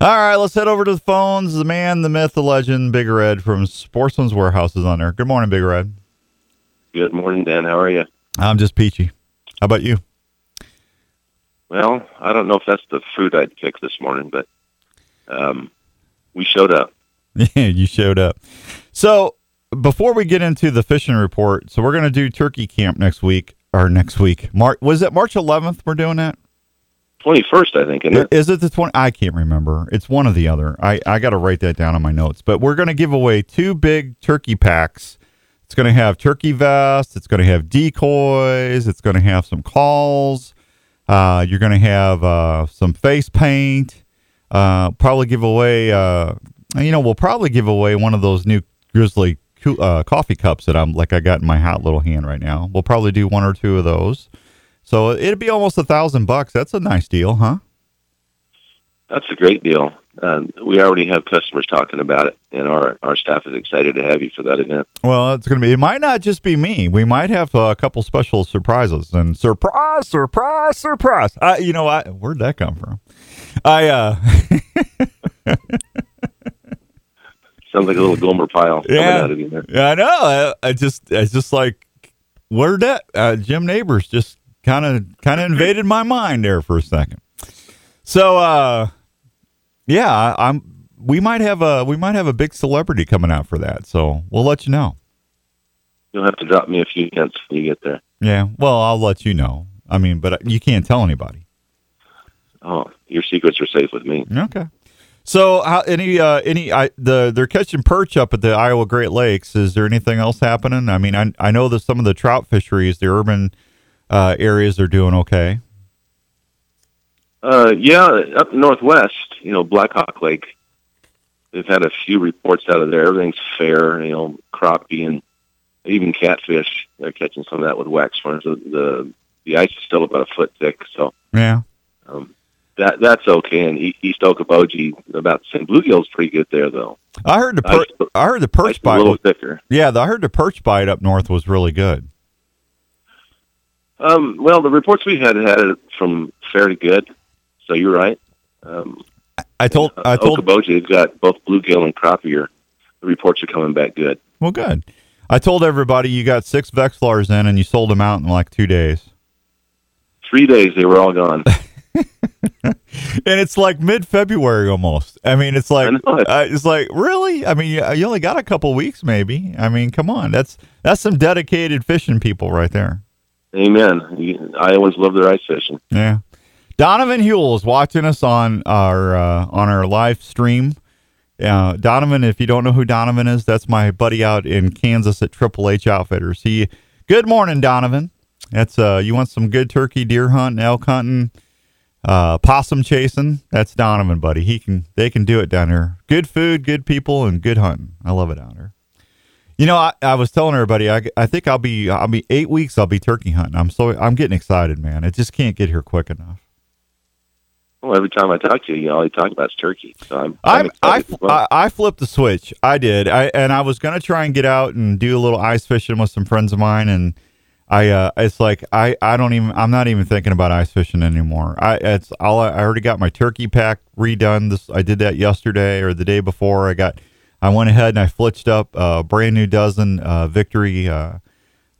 All right, let's head over to the phones. The man, the myth, the legend, Big Red from Sportsman's Warehouse is on there. Good morning, Big Red. Good morning, Dan. How are you? I'm just peachy. How about you? Well, I don't know if that's the food I'd pick this morning, but um, we showed up. Yeah, you showed up. So before we get into the fishing report, so we're going to do turkey camp next week or next week. March was it March 11th? We're doing that. 21st, I think, isn't it? Is it the 20? I can't remember. It's one or the other. I, I got to write that down on my notes. But we're going to give away two big turkey packs. It's going to have turkey vests. It's going to have decoys. It's going to have some calls. Uh, you're going to have uh, some face paint. Uh, probably give away, uh, you know, we'll probably give away one of those new Grizzly coo- uh, coffee cups that I'm like I got in my hot little hand right now. We'll probably do one or two of those. So it'd be almost a thousand bucks. That's a nice deal, huh? That's a great deal. Um, we already have customers talking about it, and our, our staff is excited to have you for that event. Well, it's going to be. It might not just be me. We might have uh, a couple special surprises and surprise, surprise, surprise. I, you know, I where'd that come from? I uh, Sounds like a little Gomer Pyle coming yeah, out of you there. yeah, I know. I, I just, it's just like where'd that? Uh, Jim Nabors just kind of, kind of invaded my mind there for a second. So, uh, yeah, I'm. we might have a we might have a big celebrity coming out for that. So we'll let you know. You'll have to drop me a few hints when you get there. Yeah. Well, I'll let you know. I mean, but you can't tell anybody. Oh, your secrets are safe with me. Okay. So, how, any uh, any I, the they're catching perch up at the Iowa Great Lakes. Is there anything else happening? I mean, I I know that some of the trout fisheries, the urban uh, areas, are doing okay. Uh, yeah, up northwest, you know, Blackhawk Lake. They've had a few reports out of there. Everything's fair, you know, crappie and even catfish. They're catching some of that with wax worms. The the, the ice is still about a foot thick, so Yeah. um, that that's okay. And East Okoboji, about the same. Bluegill's pretty good there, though. I heard the per- Ice- I heard the perch is a bite. little was- thicker. yeah, the, I heard the perch bite up north was really good. Um, well, the reports we had had it from fair to good. So you're right. Um, I told I told Okoboji, they've got both bluegill and crappie. The reports are coming back good. well, good. I told everybody you got six Vexilars in and you sold them out in like two days. Three days they were all gone. and it's like mid February almost. I mean, it's like I uh, it's like really. I mean, you, you only got a couple weeks, maybe. I mean, come on, that's that's some dedicated fishing people right there. Amen. You- Iowans love their ice fishing. Yeah. Donovan Huell is watching us on our uh, on our live stream. Uh, Donovan, if you don't know who Donovan is, that's my buddy out in Kansas at Triple H Outfitters. He, good morning, Donovan. That's uh, you want some good turkey, deer hunting, elk hunting, uh, possum chasing. That's Donovan, buddy. He can they can do it down here. Good food, good people, and good hunting. I love it down here. You know, I, I was telling everybody, I, I think I'll be I'll be eight weeks. I'll be turkey hunting. I'm so I'm getting excited, man. It just can't get here quick enough. Well, every time I talk to you, you know, all you talk about is turkey. So I'm, I'm, I, well. I, I flipped the switch. I did. I and I was gonna try and get out and do a little ice fishing with some friends of mine, and I uh, it's like I, I don't even I'm not even thinking about ice fishing anymore. I it's all I already got my turkey pack redone. This I did that yesterday or the day before. I got I went ahead and I fletched up a brand new dozen uh, Victory uh,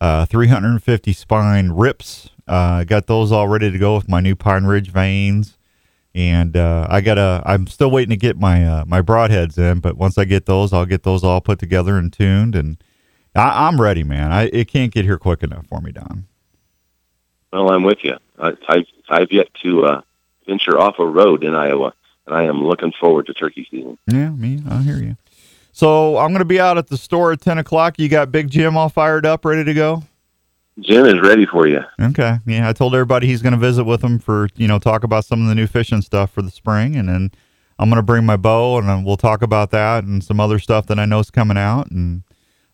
uh, 350 spine rips. Uh, I got those all ready to go with my new Pine Ridge vanes and uh, I gotta. I'm still waiting to get my uh, my broadheads in, but once I get those, I'll get those all put together and tuned, and I, I'm ready, man. I it can't get here quick enough for me, Don. well, I'm with you. I, I've I've yet to uh, venture off a road in Iowa, and I am looking forward to turkey season. Yeah, me, I hear you. So I'm gonna be out at the store at ten o'clock. You got Big Jim all fired up, ready to go. Jim is ready for you. Okay, yeah. I told everybody he's gonna visit with them for you know talk about some of the new fishing stuff for the spring, and then I'm gonna bring my bow and we'll talk about that and some other stuff that I know is coming out, and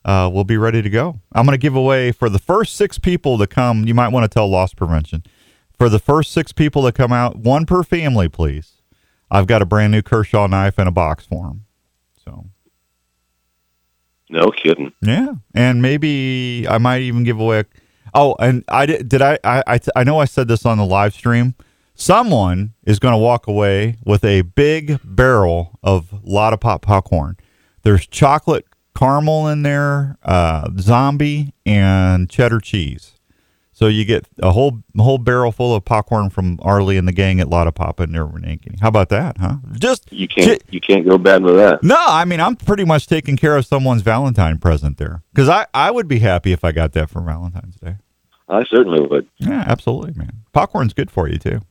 uh, we'll be ready to go. I'm gonna give away for the first six people to come. You might want to tell loss prevention for the first six people to come out, one per family, please. I've got a brand new Kershaw knife in a box for them. So No kidding. yeah, and maybe I might even give away. A, oh, and I did. Did I? I I, I know I said this on the live stream. Someone is going to walk away with a big barrel of Lotta Pop popcorn. There's chocolate caramel in there, uh, zombie, and cheddar cheese. So you get a whole whole barrel full of popcorn from Arlie and the gang at Lotta Papa in there How about that, huh? Just You can't you can't go bad with that. no, I mean I'm pretty much taking care of someone's Valentine present there because I I would be happy if I got that for Valentine's Day. I certainly would. Yeah, absolutely, man. Popcorn's good for you too.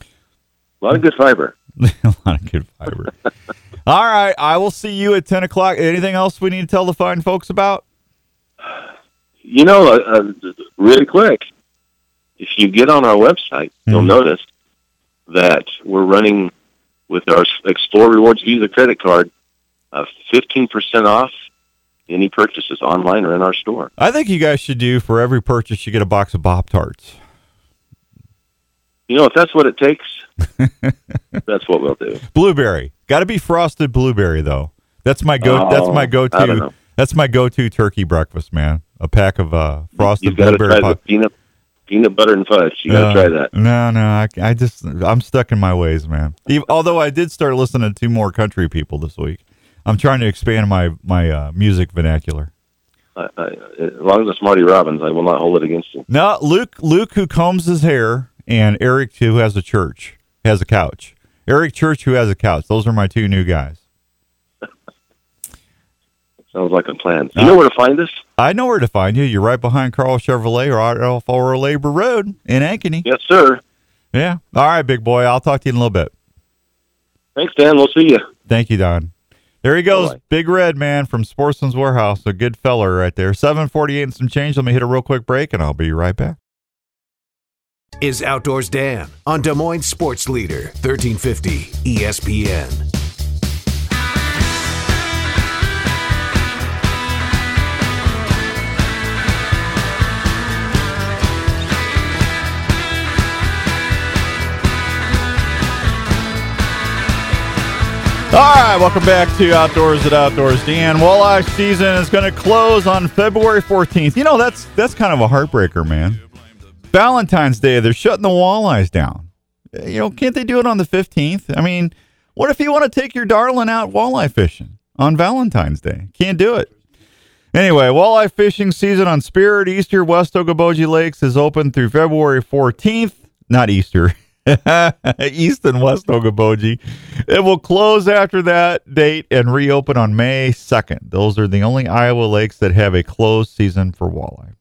A lot of good fiber. a lot of good fiber. All right, I will see you at ten o'clock. Anything else we need to tell the fine folks about? You know, uh, uh, really quick, if you get on our website, you'll Mhm. notice that we're running with our Explore Rewards Visa credit card, uh, fifteen percent off any purchases online or in our store. I think you guys should do for every purchase you get a box of Pop-Tarts. You know, if that's what it takes, that's what we'll do. Blueberry, got to be frosted blueberry though. That's my go. Oh, that's my go-to. That's my go-to turkey breakfast, man. A pack of uh, frosted You've blueberry. try pop- peanut peanut butter and fudge. You got to Uh, try that. No, no, I, I just I'm stuck in my ways, man. Even, although I did start listening to more country people this week. I'm trying to expand my my uh, music vernacular. I, I, as long as it's Marty Robbins, I will not hold it against you. No, Luke Luke who combs his hair and Eric who has a church has a couch. Eric Church, who has a couch. Those are my two new guys. Sounds like a plan. You know where to find us? I know where to find you. You're right behind Karl Chevrolet or out off Oralabor Road in Ankeny. Yes, sir. Yeah. All right, big boy. I'll talk to you in a little bit. Thanks, Dan. We'll see you. Thank you, Don. There he goes, Bye-bye. Big Red Man from Sportsman's Warehouse. A good feller right there. 748 and some change. Let me hit a real quick break and I'll be right back. Is Outdoors Dan on Des Moines Sports Leader, 1350 ESPN. All right, welcome back to Outdoors at Outdoors. Dan, walleye season is going to close on February 14th. You know, that's that's kind of a heartbreaker, man. Valentine's Day, they're shutting the walleyes down. You know, can't they do it on the 15th? I mean, what if you want to take your darling out walleye fishing on Valentine's Day? Can't do it. Anyway, walleye fishing season on Spirit, Easter, West Okoboji Lakes is open through February 14th. Not Easter. East and West Okoboji. It will close after that date and reopen on May 2nd. Those are the only Iowa lakes that have a closed season for walleye.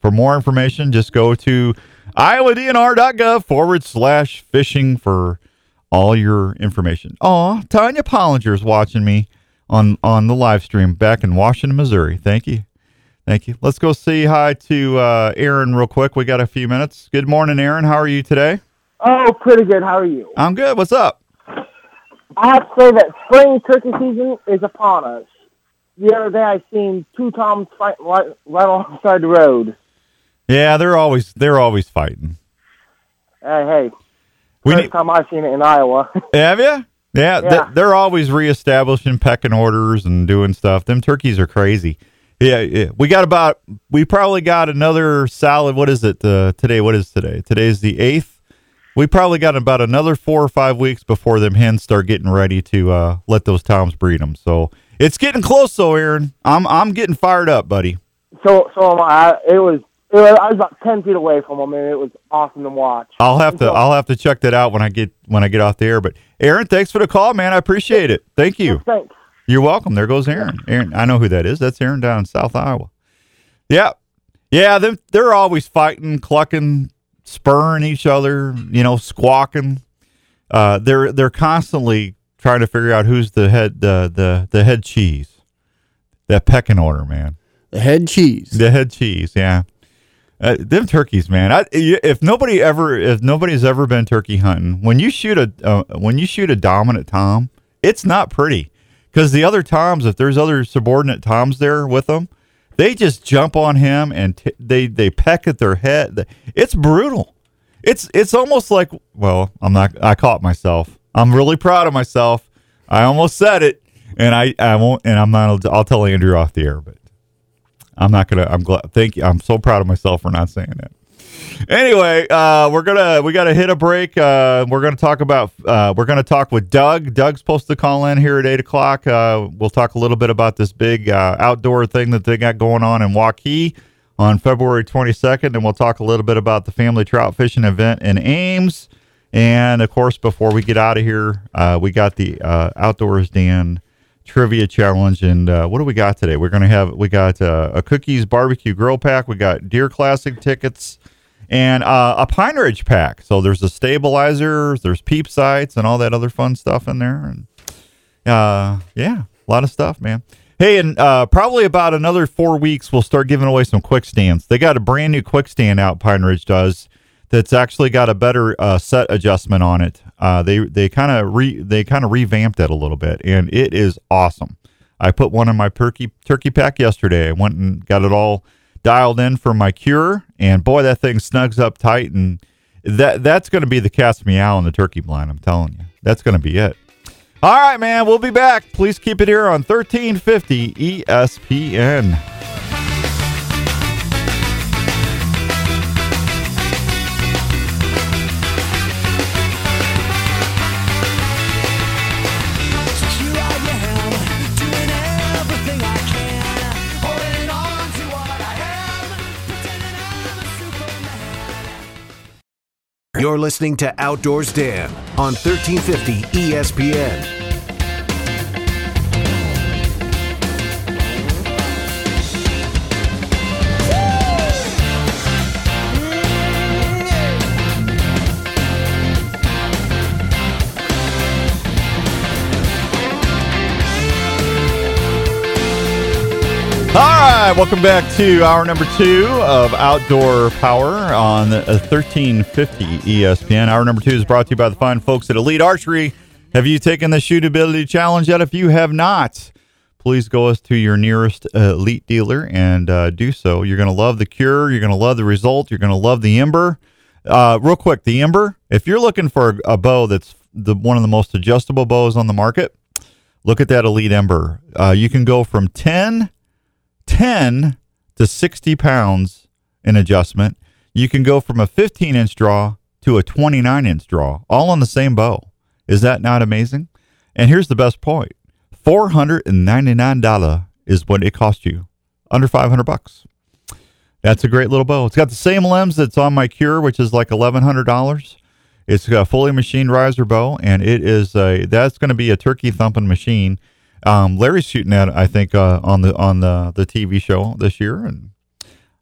For more information, just go to iowadnr.gov forward slash fishing for all your information. Oh, Tanya Pollinger is watching me on, on the live stream back in Washington, Missouri. Thank you. Thank you. Let's go say hi to uh, Aaron real quick. We got a few minutes. Good morning, Aaron. How are you today? Oh, pretty good. How are you? I'm good. What's up? I have to say that spring turkey season is upon us. The other day I seen two toms fighting right, right alongside the road. Yeah, they're always they're always fighting. Hey, hey, We first need, time I've seen it in Iowa. have you? Yeah, Yeah. They're, they're always reestablishing pecking orders and doing stuff. Them turkeys are crazy. Yeah, yeah. we got about we probably got another solid. What is it uh, today? What is today? Today's the eighth. We probably got about another four or five weeks before them hens start getting ready to uh, let those toms breed them. So it's getting close, though, Aaron. I'm I'm getting fired up, buddy. so, so am I. It was, it was. I was about ten feet away from them, and it was awesome to watch. I'll have to So- I'll have to check that out when I get when I get off the air. But Aaron, thanks for the call, man. I appreciate it. Thank you. Thanks. You're welcome. There goes Aaron. Aaron, I know who that is. That's Aaron down in South Iowa. Yeah, yeah. Them they're always fighting, clucking, spurring each other. You know, squawking. Uh, they're they're constantly trying to figure out who's the head the the the head cheese. That pecking order, man. The head cheese. The head cheese, yeah. Uh, them turkeys, man. I, if nobody ever, if nobody's ever been turkey hunting, when you shoot a uh, when you shoot a dominant tom, it's not pretty because the other toms, if there's other subordinate toms there with them, they just jump on him and t- they they peck at their head. It's brutal. It's it's almost like well, I'm not. I caught myself. I'm really proud of myself. I almost said it, and I I won't. And I'm not. I'll tell Andrew off the air, but I'm not gonna. I'm glad. Thank you. I'm so proud of myself for not saying that. Anyway, uh, we're gonna we gotta hit a break. Uh, we're gonna talk about uh, we're gonna talk with Doug. Doug's supposed to call in here at eight o'clock. Uh, we'll talk a little bit about this big uh, outdoor thing that they got going on in Waukee on February 22nd, and we'll talk a little bit about the family trout fishing event in Ames. And of course, before we get out of here, uh, we got the Outdoors Dan trivia challenge. And uh, what do we got today? We're going to have, we got uh, a cookies barbecue grill pack. We got Deer Classic tickets and uh, a Pine Ridge pack. So there's a stabilizer, there's peep sights, and all that other fun stuff in there. And uh, yeah, a lot of stuff, man. Hey, and uh, probably about another four weeks, we'll start giving away some Kwik Stands. They got a brand new Kwik Stand out, Pine Ridge does, that's actually got a better uh, set adjustment on it. Uh, they they kind of re they kind of revamped it a little bit, and it is awesome. I put one in my turkey turkey pack yesterday. I went and got it all dialed in for my Kure, and boy, that thing snugs up tight, and that that's going to be the cat's meow in the turkey blind. I'm telling you, that's going to be it. All right, man, we'll be back. Please keep it here on 1350 ESPN. You're listening to Outdoors Dan on 1350 ESPN. All right, welcome back to hour number two of Outdoor Power on uh, 1350 ESPN. Hour number two is brought to you by the fine folks at Elite Archery. Have you taken the shootability challenge yet? If you have not, please go to your nearest Elite dealer and uh, do so. You're going to love the Kure. You're going to love the result. You're going to love the Ember. Uh, real quick, the Ember. If you're looking for a bow that's the one of the most adjustable bows on the market, look at that Elite Ember. Uh, you can go from 10 10 to 60 pounds in adjustment. You can go from a 15 inch draw to a 29 inch draw, all on the same bow. Is that not amazing? And here's the best point $499 is what it cost you, under 500 bucks. That's a great little bow. It's got the same limbs that's on my Kure, which is like $1,100. It's a fully machined riser bow, and it is a that's going to be a turkey thumping machine. Um, Larry's shooting that, I think, uh, on the on the the TV show this year, and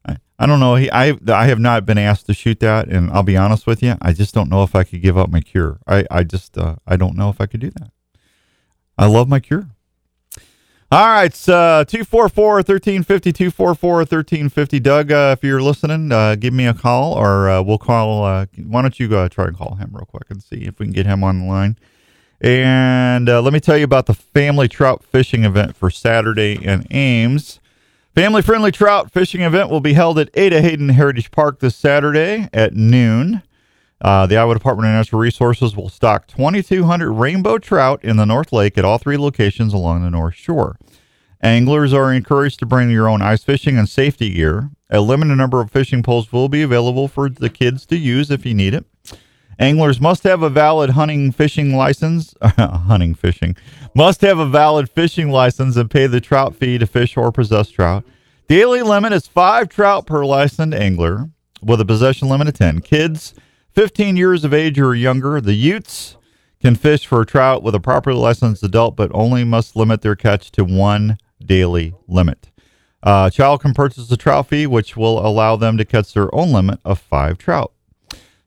I, I don't know. He, I I have not been asked to shoot that, and I'll be honest with you, I just don't know if I could give up my Kure. I I just uh, I don't know if I could do that. I love my Kure. All right, it's uh, 244 1350, 244 1350. Doug, uh, if you're listening, uh, give me a call or uh, we'll call. Uh, why don't you uh, try and call him real quick and see if we can get him on the line? And uh, let me tell you about the family trout fishing event for Saturday in Ames. Family friendly trout fishing event will be held at Ada Hayden Heritage Park this Saturday at noon. Uh, the Iowa Department of Natural Resources will stock 2,200 rainbow trout in the North Lake at all three locations along the North Shore. Anglers are encouraged to bring your own ice fishing and safety gear. A limited number of fishing poles will be available for the kids to use if you need it. Anglers must have a valid hunting fishing license. hunting fishing must have a valid fishing license and pay the trout fee to fish or possess trout. Daily limit is five trout per licensed angler, with a possession limit of ten. Kids, 15 years of age or younger, the Utes can fish for trout with a properly licensed adult, but only must limit their catch to one daily limit. Uh, child can purchase a trout fee, which will allow them to catch their own limit of five trout.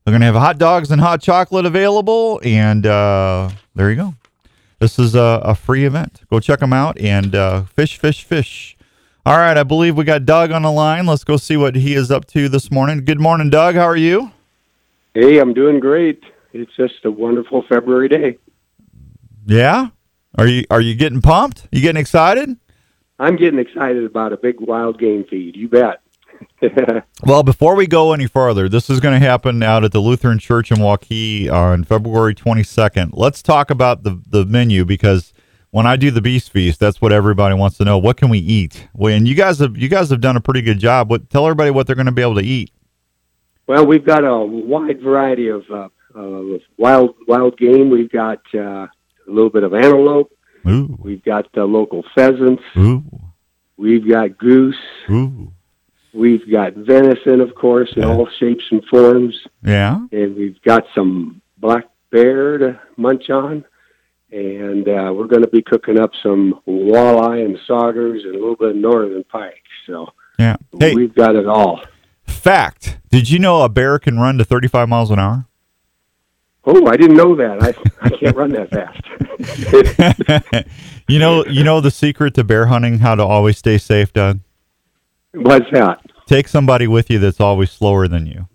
They're going to have hot dogs and hot chocolate available. And uh, there you go. This is a, a, free event. Go check them out and uh, fish, fish, fish. All right. I believe we got Doug on the line. Let's go see what he is up to this morning. Good morning, Doug. How are you? Hey, I'm doing great. It's just a wonderful February day. Yeah? Are you are you getting pumped? You getting excited? I'm getting excited about a big wild game feed. You bet. well, before we go any further, this is going to happen out at the Lutheran Church in Waukee on February 22nd. Let's talk about the, the menu because when I do the Beast Feast, that's what everybody wants to know. What can we eat? And you guys have you guys have done a pretty good job. What tell everybody what they're going to be able to eat. Well, we've got a wide variety of uh, uh, wild wild game. We've got uh, a little bit of antelope. Ooh. We've got uh, local pheasants. Ooh. We've got goose. Ooh. We've got venison, of course, in Yeah. all shapes and forms, Yeah. and we've got some black bear to munch on. And uh, we're going to be cooking up some walleye and saugers and a little bit of northern pike. So Yeah. Hey, we've got it all. fact. Did you know a bear can run to 35 miles an hour? Oh, I didn't know that. I I can't run that fast. you know, you know the secret to bear hunting, how to always stay safe, Doug? What's that? Take somebody with you that's always slower than you.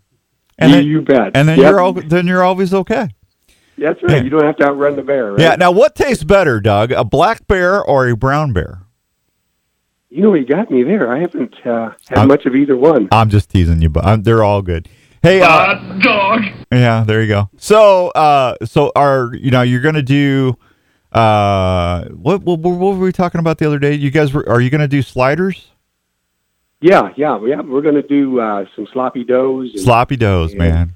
And you, then, you bet. and then Yep. you're al- then you're always okay. That's right. You don't have to outrun the bear, right? Yeah. Now, what tastes better, Doug? A black bear or a brown bear? You know, you got me there. I haven't uh, had I'm- much of either one. I'm just teasing you, but I'm, they're all good. Hey, uh, dog. yeah, there you go. So, uh, so are you know you're gonna do uh what what, what were we talking about the other day? You guys were are you gonna do sliders? Yeah, yeah, yeah. We're going to do uh, some sloppy doughs. And, Sloppy doughs, Yeah. man.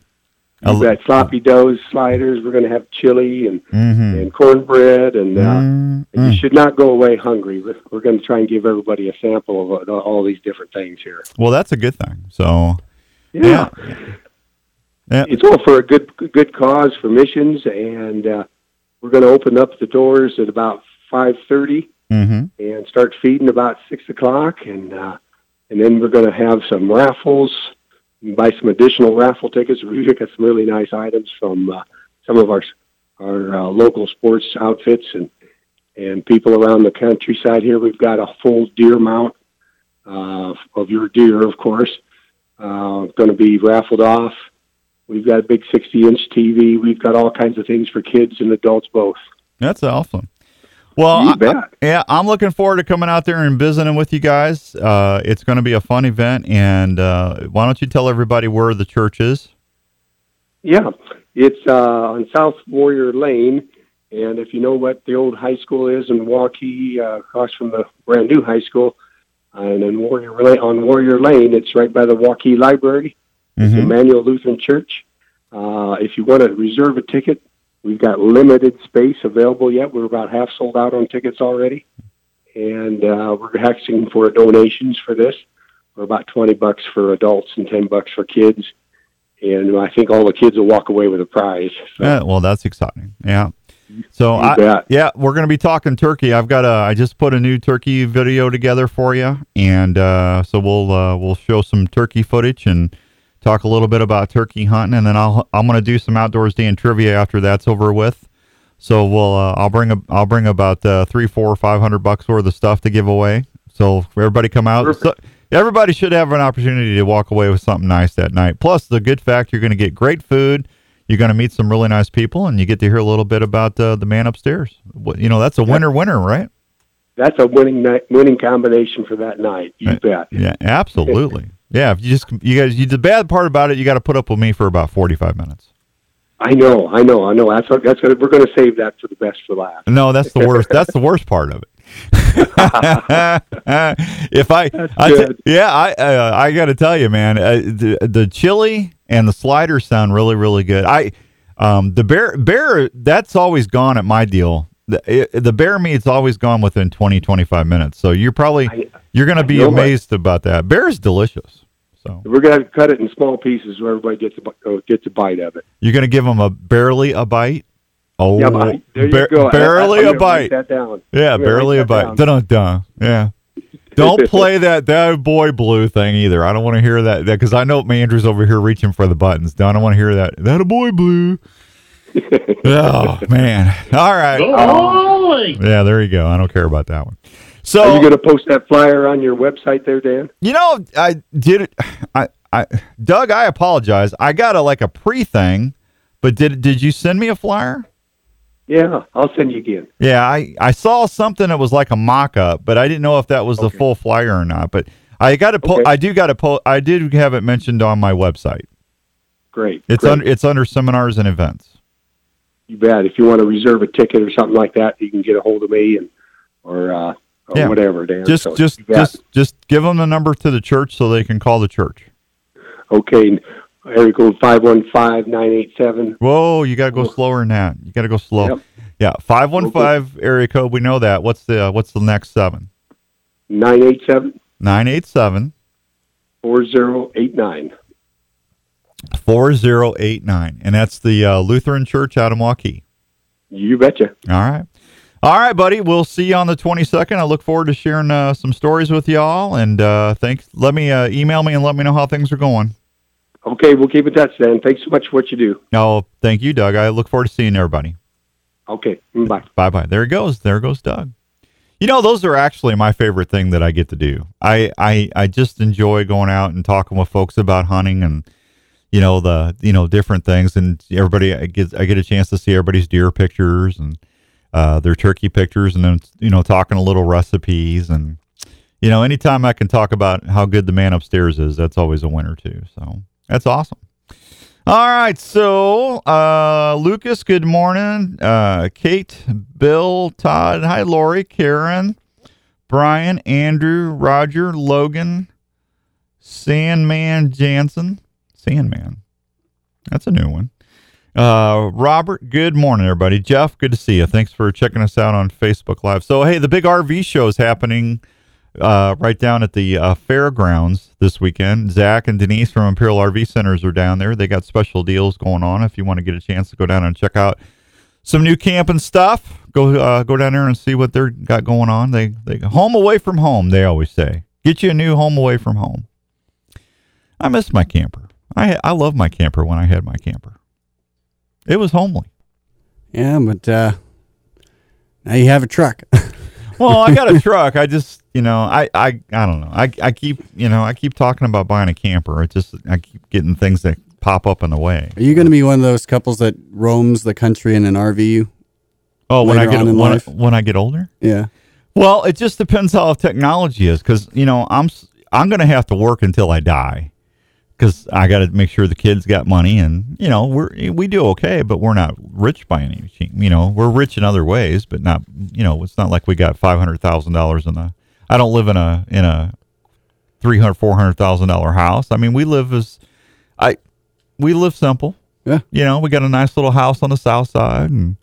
We've got sloppy doughs, sliders. We're going to have chili and Mm-hmm. and cornbread, and uh, Mm, you should not go away hungry. We're, we're going to try and give everybody a sample of uh, all these different things here. Well, that's a good thing. So, Yeah. Yeah. it's all for a good good cause for missions, and uh, we're going to open up the doors at about five thirty Mm-hmm. and start feeding about six o'clock, and uh, and then we're going to have some raffles. Buy some additional raffle tickets. We've got some really nice items from uh, some of our our uh, local sports outfits and and people around the countryside here. We've got a full deer mount uh, of your deer, of course, uh, going to be raffled off. We've got a big 60 inch TV. We've got all kinds of things for kids and adults both. That's awesome. Well, I- yeah, I'm looking forward to coming out there and visiting with you guys. Uh, it's going to be a fun event, and uh, why don't you tell everybody where the church is? Yeah, it's uh, on South Warrior Lane, and if you know what the old high school is in Waukee, uh, across from the brand new high school, and then Warrior Lane, on Warrior Lane, it's right by the Waukee Library, Mm-hmm. Emmanuel Lutheran Church. Uh, if you want to reserve a ticket, we've got limited space available yet. We're about half sold out on tickets already, and uh, we're asking for donations for this. For about twenty bucks for adults and ten bucks for kids and I think all the kids will walk away with a prize. So, Yeah, well, that's exciting. Yeah. So I, yeah, we're going to be talking turkey. I've got a. I just put a new turkey video together for you, and uh, so we'll uh, we'll show some turkey footage and talk a little bit about turkey hunting, and then I'll I'm going to do some outdoors day and trivia after that's over with. So we'll uh, I'll bring a I'll bring about uh, three, four, five hundred bucks worth of stuff to give away. So everybody come out. So, everybody should have an opportunity to walk away with something nice that night. Plus, the good fact you're going to get great food. You're going to meet some really nice people, and you get to hear a little bit about uh, the man upstairs. You know, that's a winner, winner, right? that's a winning night, winning combination for that night. You bet. Yeah, absolutely. Yeah, if you just you guys, you the bad part about it, you got to put up with me for about 45 minutes. I know, I know, I know. That's what, that's what, we're going to save that for the best for last. No, that's the worst. that's the worst part of it. if I, I t- yeah, I uh, I got to tell you, man, uh, the the chili and the sliders sound really really good. I um the bear bear that's always gone at my deal. The, it, the bear meat's always gone within 20 25 minutes. So you're probably I- you're going to be what- amazed about that. Bear is delicious. So We're going to cut it in small pieces so everybody gets a, uh, gets a bite of it. you're going to give them a barely a bite. Oh, Yeah, there you bar- go. Barely I'm a bite. that down. Yeah, barely a bite. Dun dun dun. Yeah. Don't play that that boy blue thing either. I don't want to hear that that because I know Andrew's over here reaching for the buttons. Don't I want to hear that that a boy blue. Oh man! All right. Yeah, there you go. I don't care about that one. So Are you going to post that flyer on your website there, Dan? you know, I did it. I, I, Doug, I apologize. I got a like a pre thing, but did did you send me a flyer? Yeah, I'll send you again. Yeah, I, I saw something that was like a mock up, but I didn't know if that was the full flyer or not. But I got to po- Okay. I do got to po- I did have it mentioned on my website. Great. It's great. under it's under seminars and events. You bet. If you want to reserve a ticket or something like that, you can get a hold of me and or uh, or Yeah. whatever, Dan. Just So just just just give them the number to the church so they can call the church. okay. Area code five one five nine eight seven. Whoa, you got to go slower than that. You got to go slow. Yep. Yeah, five one five area code. We know that. What's the what's the next seven? Nine eight seven Nine eight seven four zero eight nine. Four zero eight nine, and that's the uh, Lutheran Church out in Waukee. You betcha. All right. All right, buddy. We'll see you on the 22nd. I look forward to sharing uh, some stories with y'all. And uh, thanks. Let me uh, email me and let me know how things are going. Okay, we'll keep in touch, Dan. Thanks so much for what you do. Oh, thank you, Doug. I look forward to seeing everybody. Okay, mm, bye. Bye bye. There he goes. There goes Doug. You know, those are actually my favorite thing that I get to do. I, I, I just enjoy going out and talking with folks about hunting and, you know, the, you know, different things. And everybody, I get, I get a chance to see everybody's deer pictures and uh, their turkey pictures and then, you know, talking a little recipes. And, you know, anytime I can talk about how good the man upstairs is, that's always a winner too. So that's awesome. All right, so uh, Lucas, good morning. Uh, Kate, Bill, Todd, hi, Lori, Karen, Brian, Andrew, Roger, Logan, Sandman Jansen, Sandman. That's a new one. Uh, Robert, good morning, everybody. Jeff, good to see you. Thanks for checking us out on Facebook Live. So, hey, the big RV show is happening uh, right down at the uh, fairgrounds this weekend. Zach and Denise from Imperial RV Centers are down there. They got special deals going on. If you want to get a chance to go down and check out some new camping stuff, go uh, go down there and see what they're got going on. They they home away from home. They always say, get you a new home away from home. I miss my camper. I I love my camper when I had my camper. It was homely. Yeah, but uh, now you have a truck. well, I got a truck. I just, you know, I, I, I don't know. I, I keep, you know, I keep talking about buying a camper. It just, I keep getting things that pop up in the way. Are you going to be one of those couples that roams the country in an RV? Oh, when I get when, I, when I get older. Yeah. Well, it just depends how technology is, because you know, I'm I'm going to have to work until I die, because I got to make sure the kids got money, and you know, we're we do okay, but we're not rich by any means. You know, we're rich in other ways, but not. You know, it's not like we got five hundred thousand dollars in the. I don't live in a in a three hundred four hundred thousand dollar house. I mean, we live as I we live simple. Yeah. You know, we got a nice little house on the south side, and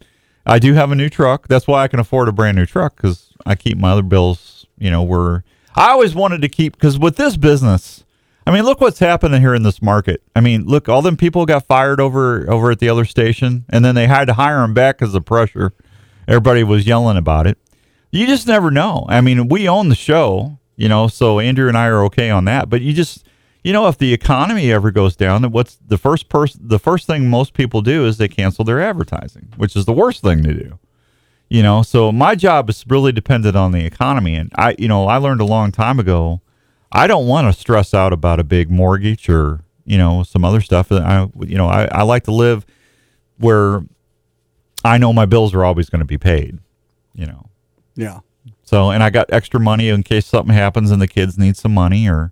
I do have a new truck. That's why I can afford a brand new truck because I keep my other bills. You know, where I always wanted to keep because with this business, I mean, look what's happening here in this market. I mean, look, all them people got fired over over at the other station, and then they had to hire them back because of pressure. Everybody was yelling about it. You just never know. I mean, we own the show, you know, so Andrew and I are okay on that. But you just, you know, if the economy ever goes down, then what's the first person? The first thing most people do is they cancel their advertising, which is the worst thing to do. You know, so my job is really dependent on the economy, and I, you know, I learned a long time ago. I don't want to stress out about a big mortgage or you know some other stuff. I, you know, I, I like to live where I know my bills are always going to be paid. You know, Yeah. so, and I got extra money in case something happens and the kids need some money, or,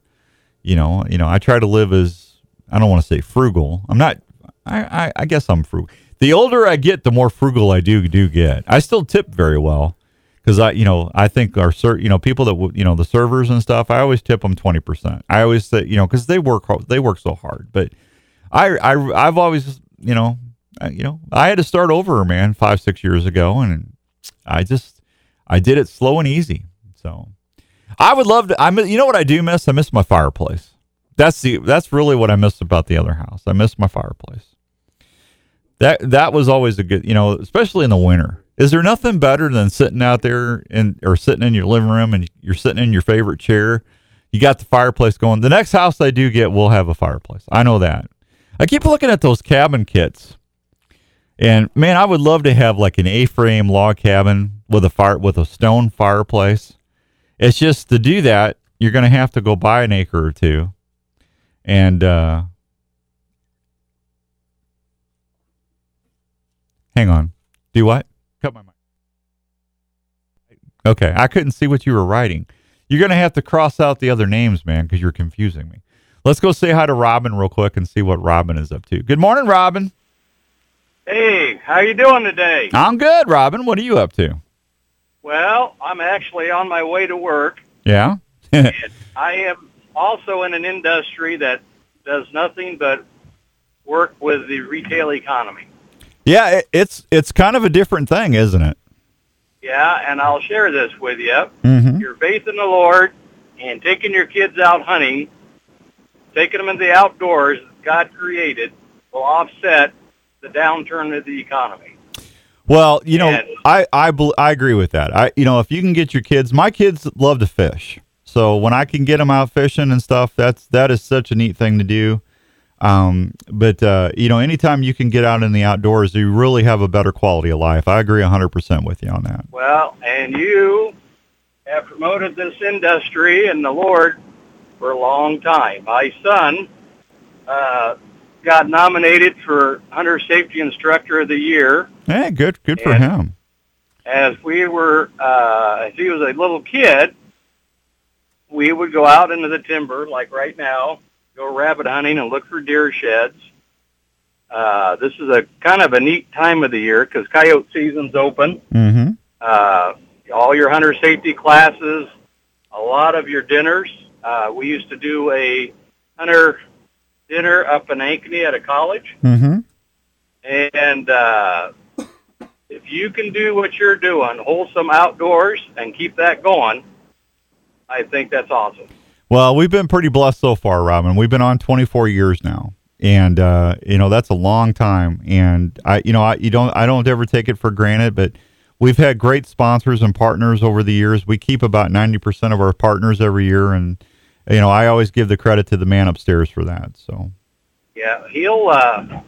you know, you know, I try to live as I don't want to say frugal. I'm not. I, I, I guess I'm frugal. The older I get, the more frugal I do do get. I still tip very well because I, you know, I think our you know, people that you know, the servers and stuff. I always tip them twenty percent. I always say, you know, because they work they work so hard. But I, I, I've always, you know, I, you know, I had to start over, man, five six years ago, and I just I did it slow and easy. So I would love to. I you know what I do miss? I miss my fireplace. That's the that's really what I miss about the other house. I miss my fireplace. That that was always a good, you know, especially in the winter. Is there nothing better than sitting out there and or sitting in your living room and you're sitting in your favorite chair? You got the fireplace going. The next house I do get will have a fireplace. I know that. I keep looking at those cabin kits. And man, I would love to have like an A-frame log cabin with a fire with a stone fireplace. It's just to do that, you're going to have to go buy an acre or two. And uh Hang on. Do what? Cut my mic. Okay, I couldn't see what you were writing. You're going to have to cross out the other names, man, because you're confusing me. Let's go say hi to Robin real quick and see what Robin is up to. Good morning, Robin. Hey, how you doing today? I'm good, Robin. What are you up to? Well, I'm actually on my way to work. Yeah. I am also in an industry that does nothing but work with the retail economy. yeah, it's it's kind of a different thing, isn't it? Yeah, and I'll share this with you. Mhm. Your faith in the Lord and taking your kids out hunting, taking them in the outdoors God created will offset the downturn of the economy. Well, you know, And- I I I agree with that. I you know, if you can get your kids, my kids love to fish. So when I can get them out fishing and stuff, that's that is such a neat thing to do. Um, but uh, you know, anytime you can get out in the outdoors, you really have a better quality of life. I agree 100% with you on that. Well, and you have promoted this industry and the Lord for a long time. My son uh, got nominated for Hunter Safety Instructor of the Year Hey, good good for him. as we were, uh, as he was a little kid, we would go out into the timber, like right now, go rabbit hunting and look for deer sheds. Uh, this is a kind of a neat time of the year because coyote season's open. Mm-hmm. Uh, all your hunter safety classes, a lot of your dinners. Uh, we used to do a hunter dinner up in Ankeny at a college. Mm-hmm. And uh, if you can do what you're doing, wholesome outdoors, and keep that going, I think that's awesome. Well, we've been pretty blessed so far, Robin. We've been on 24 years now, and uh, you know that's a long time. And I, you know, I you don't I don't ever take it for granted, but we've had great sponsors and partners over the years. We keep about 90 percent of our partners every year, and you know I always give the credit to the man upstairs for that. So Yeah, he'll. Uh,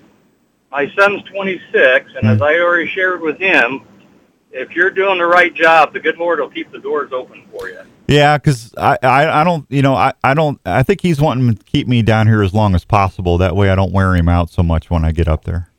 my son's 26, and as I already shared with him, if you're doing the right job, the good Lord will keep the doors open for you. Yeah, because I, I I don't you know I I don't I think he's wanting to keep me down here as long as possible. That way I don't wear him out so much when I get up there.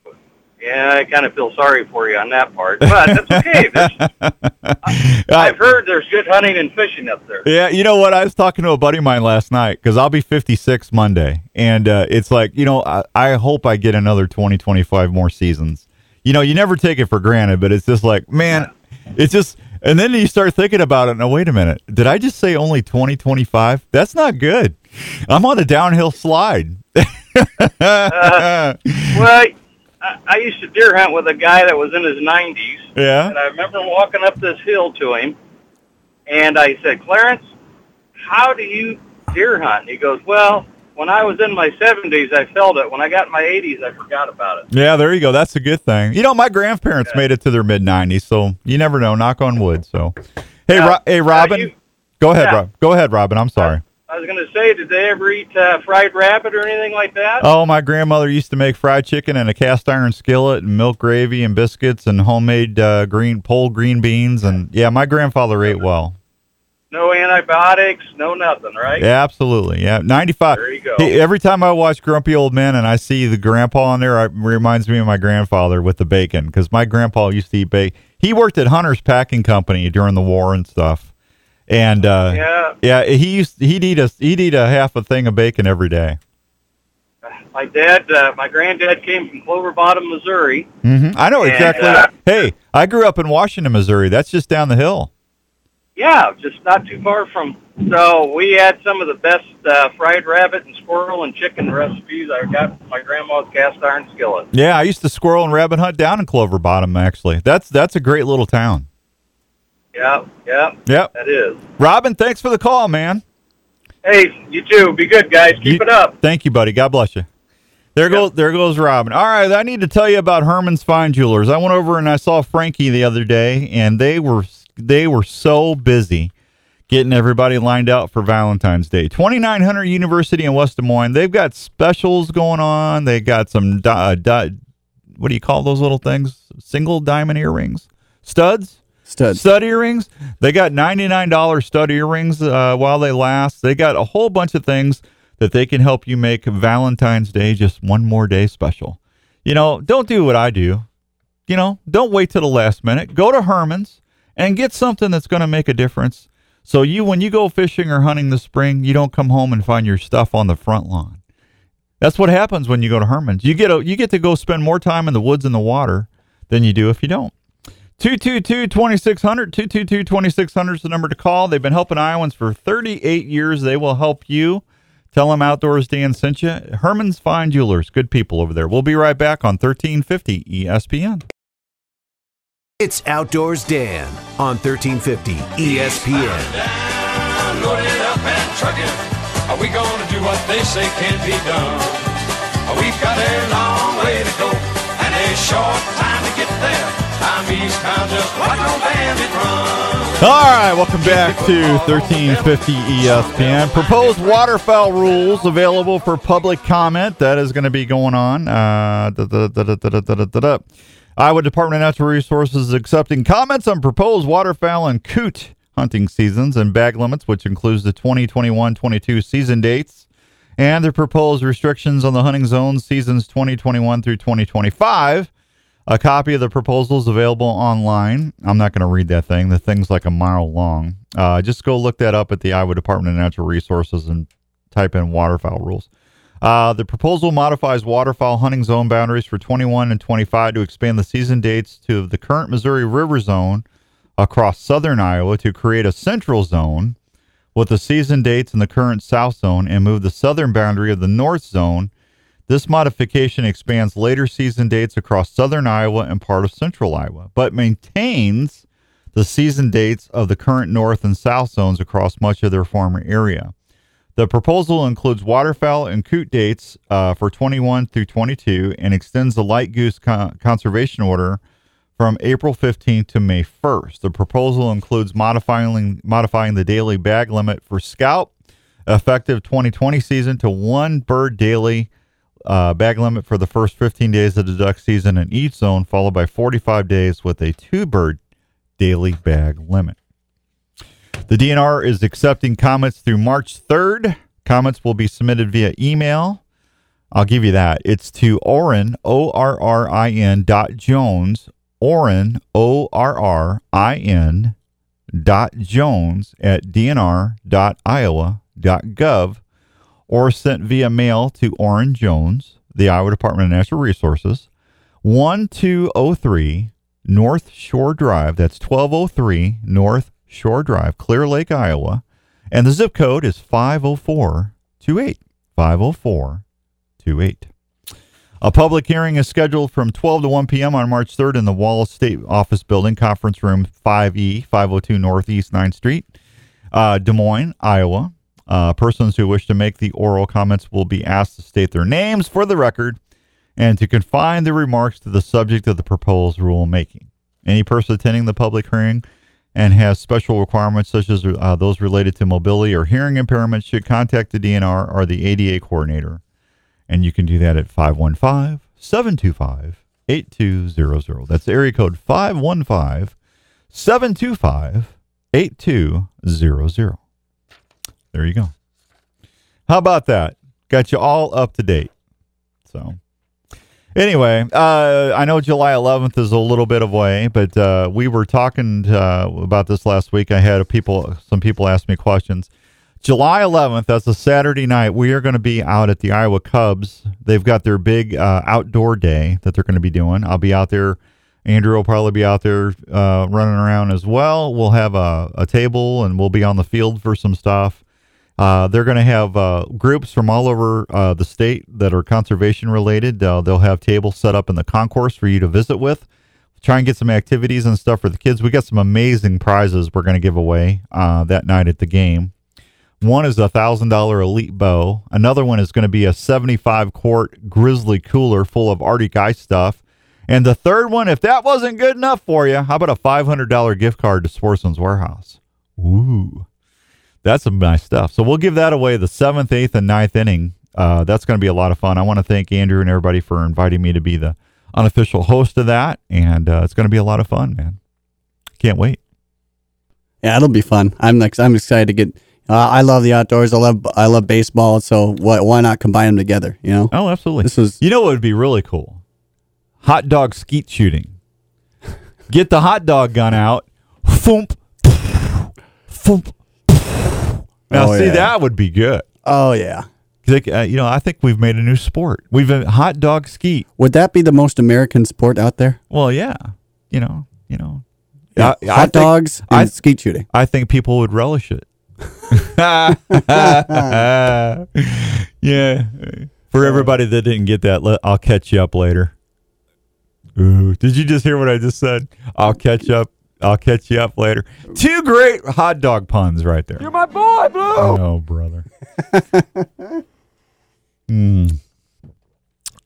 Yeah, I kind of feel sorry for you on that part, but that's okay. There's, I've heard there's good hunting and fishing up there. Yeah, you know what? I was talking to a buddy of mine last night because I'll be 56 Monday. And uh, it's like, you know, I, I hope I get another 20, 25 more seasons. You know, you never take it for granted, but it's just like, man, it's just, and then you start thinking about it. Now, wait a minute. Did I just say only 2025? That's not good. I'm on a downhill slide. Uh, well, I, I used to deer hunt with a guy that was in his 90s, yeah. and I remember walking up this hill to him, and I said, Clarence, how do you deer hunt? And he goes, well, when I was in my 70s, I felt it. When I got in my 80s, I forgot about it. Yeah, there you go. That's a good thing. You know, my grandparents made it to their mid 90s, so you never know. Knock on wood. So, hey, Ro- hey, Robin. you- go ahead, yeah. Rob. Go ahead, Robin. I'm sorry. I was going to say, did they ever eat uh, fried rabbit or anything like that? Oh, my grandmother used to make fried chicken in a cast iron skillet and milk gravy and biscuits and homemade uh, green pole green beans and yeah, my grandfather ate well. No antibiotics, no nothing, right? Yeah, absolutely. Yeah, 95. There you go. He- every time I watch Grumpy Old Men and I see the grandpa on there, it reminds me of my grandfather with the bacon because my grandpa used to eat bacon. He worked at Hunter's Packing Company during the war and stuff. And uh, Yeah. yeah, he used he'd eat a he'd eat a half a thing of bacon every day. My dad, uh, my granddad came from Clover Bottom, Missouri. hmm I know And, exactly. uh, hey, I grew up in Washington, Missouri. That's just down the hill. Yeah, just not too far from. So we had some of the best uh, fried rabbit and squirrel and chicken recipes I got from my grandma's cast iron skillet. Yeah, I used to squirrel and rabbit hunt down in Clover Bottom. Actually, that's that's a great little town. Yeah, yeah, Yep. that is. Robin, thanks for the call, man. Hey, you too. Be good, guys. Keep You- it up. Thank you, buddy. God bless you. There goes there goes Robin. All right, I need to tell you about Herman's Fine Jewelers. I went over and I saw Frankie the other day, and they were they were so busy getting everybody lined out for Valentine's Day. Twenty nine hundred University in West Des Moines. They've got specials going on. They got some di- uh, di- what do you call those little things? Single diamond earrings, studs. Studs. Stud earrings. They got $99 stud earrings uh, while they last. They got a whole bunch of things that they can help you make Valentine's Day just one more day special. You know, don't do what I do. You know, don't wait till the last minute. Go to Herman's and get something that's going to make a difference. So you, when you go fishing or hunting this spring, you don't come home and find your stuff on the front lawn. That's what happens when you go to Herman's. You get a, you get to go spend more time in the woods and the water than you do if you don't. 222-2600, 222-2600 is the number to call. They've been helping Iowans for 38 years. They will help you. Tell them Outdoors Dan sent you. Herman's Fine Jewelers, good people over there. We'll be right back on 1350 ESPN. It's Outdoors Dan on 1350 ESPN. Load it up and truck it. Are we gonna do what they say can be done? We've got a long way to go and a short time to get there. I'm eastbound, just watch no bandit run. All right, welcome back to 1350 ESPN. Proposed waterfowl rules available for public comment. That is going to be going on. Uh, da, da, da, Iowa Department of Natural Resources is accepting comments on proposed waterfowl and coot hunting seasons and bag limits, which includes the 2021-22 season dates and the proposed restrictions on the hunting zones seasons 2021 through 2025. A copy of the proposal is available online. I'm not going to read that thing. The thing's like a mile long. Uh, just go look that up at the Iowa Department of Natural Resources and type in waterfowl rules. Uh, the proposal modifies waterfowl hunting zone boundaries for 21 and 25 to expand the season dates to the current Missouri River Zone across southern Iowa to create a central zone with the season dates in the current south zone and move the southern boundary of the north zone. This modification expands later season dates across southern Iowa and part of central Iowa, but maintains the season dates of the current north and south zones across much of their former area. The proposal includes waterfowl and coot dates uh, for 21 through 22 and extends the light goose con- conservation order from April 15th to May 1st. The proposal includes modifying modifying the daily bag limit for scaup effective 2020 season to one bird daily uh, bag limit for the first 15 days of the duck season in each zone, followed by 45 days with a two bird daily bag limit. The DNR is accepting comments through March 3rd. Comments will be submitted via email. I'll give you that. It's to Orrin, O R R I N dot Jones, Orrin, O R R I N dot Jones at DNR dot Iowa dot gov or sent via mail to Orrin Jones, the Iowa Department of Natural Resources, 1203 North Shore Drive. That's 1203 North Shore Drive, Clear Lake, Iowa. And the zip code is 50428. 50428. A public hearing is scheduled from 12 to 1 p.m. on March 3rd in the Wallace State Office Building, Conference Room 5E, 502 Northeast 9th Street, uh, Des Moines, Iowa. Uh, persons who wish to make the oral comments will be asked to state their names for the record and to confine their remarks to the subject of the proposed rulemaking. Any person attending the public hearing and has special requirements such as uh, those related to mobility or hearing impairment should contact the DNR or the ADA coordinator. And you can do that at 515 725 8200. That's area code 515 725 8200. There you go. How about that? Got you all up to date. So, anyway, uh, I know July 11th is a little bit of away, but uh, we were talking uh, about this last week. I had people, some people ask me questions. July 11th, that's a Saturday night. We are going to be out at the Iowa Cubs. They've got their big uh, outdoor day that they're going to be doing. I'll be out there. Andrew will probably be out there uh, running around as well. We'll have a, a table and we'll be on the field for some stuff. Uh, they're going to have uh, groups from all over uh, the state that are conservation related. Uh, they'll have tables set up in the concourse for you to visit with. Try and get some activities and stuff for the kids. We got some amazing prizes we're going to give away uh, that night at the game. One is a thousand dollar elite bow. Another one is going to be a seventy-five quart grizzly cooler full of Arctic ice stuff. And the third one, if that wasn't good enough for you, how about a five hundred dollar gift card to Sportsman's Warehouse? Ooh. That's some nice stuff. So we'll give that away the seventh, eighth, and ninth inning. Uh, that's going to be a lot of fun. I want to thank Andrew and everybody for inviting me to be the unofficial host of that, and uh, it's going to be a lot of fun, man. Can't wait. Yeah, it'll be fun. I'm next. I'm excited to get. Uh, I love the outdoors. I love I love baseball. So why why not combine them together? You know. Oh, absolutely. This was. You know what would be really cool? Hot dog skeet shooting. Get the hot dog gun out. Foomp. Foomp. Now, Oh, see, yeah. that would be good. Oh yeah. Uh, you know, I think we've made a new sport. We've a hot dog ski. Would that be the most American sport out there? Well, yeah, you know, you know, Yeah. I- I Hot think- dogs and I- skeet shooting. I think people would relish it. yeah. For everybody that didn't get that, I'll catch you up later. Ooh, did you just hear what I just said? I'll catch up. I'll catch you up later. Two great hot dog puns right there. You're my boy, Blue. Oh, brother. Hmm.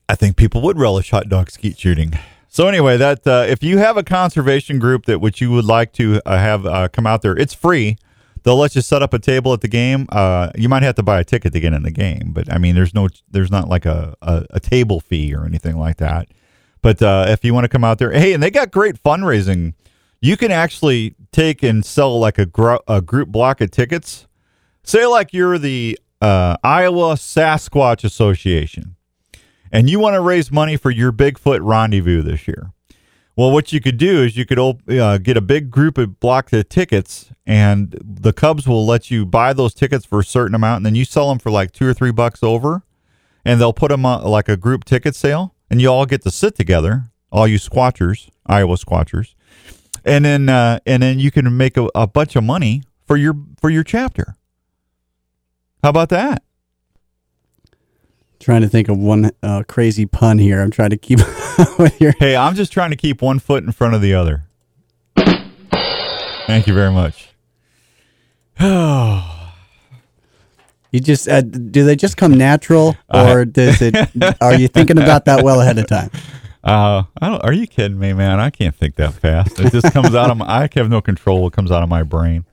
I think people would relish hot dog skeet shooting. So anyway, that uh, if you have a conservation group that which you would like to uh, have uh, come out there, it's free. They'll let you set up a table at the game. Uh, you might have to buy a ticket to get in the game, but I mean, there's no, there's not like a, a, a table fee or anything like that. But uh, if you want to come out there, hey, and they got great fundraising. You can actually take and sell like a, a group block of tickets. Say like you're the uh, Iowa Sasquatch Association, and you want to raise money for your Bigfoot rendezvous this year. Well, what you could do is you could uh, get a big group of block of tickets, and the Cubs will let you buy those tickets for a certain amount, and then you sell them for like two or three bucks over, and they'll put them on like a group ticket sale, and you all get to sit together, all you squatchers, Iowa squatchers, and then uh, and then you can make a, a bunch of money for your for your chapter. How about that? Trying to think of one uh, crazy pun here. I'm trying to keep with your. Hey, I'm just trying to keep one foot in front of the other. Thank you very much. You just uh, do they just come natural, or does it? Are you thinking about that well ahead of time? Uh, I don't, are you kidding me, man? I can't think that fast. It just comes out of my. I have no control. What comes out of my brain.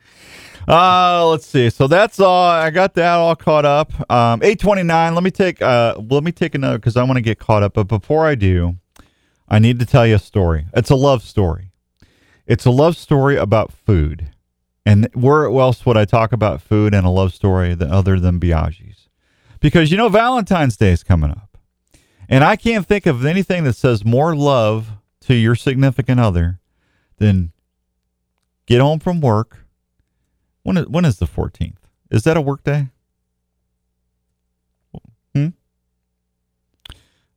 Uh, let's see. So that's all. I got that all caught up. Um, eight twenty nine. Let me take. Uh, let me take another because I want to get caught up. But before I do, I need to tell you a story. It's a love story. It's a love story about food. And where else would I talk about food and a love story other than Biaggi's? Because you know Valentine's Day is coming up. And I can't think of anything that says more love to your significant other than get home from work. When is, when is the 14th? Is that a work day? Hmm?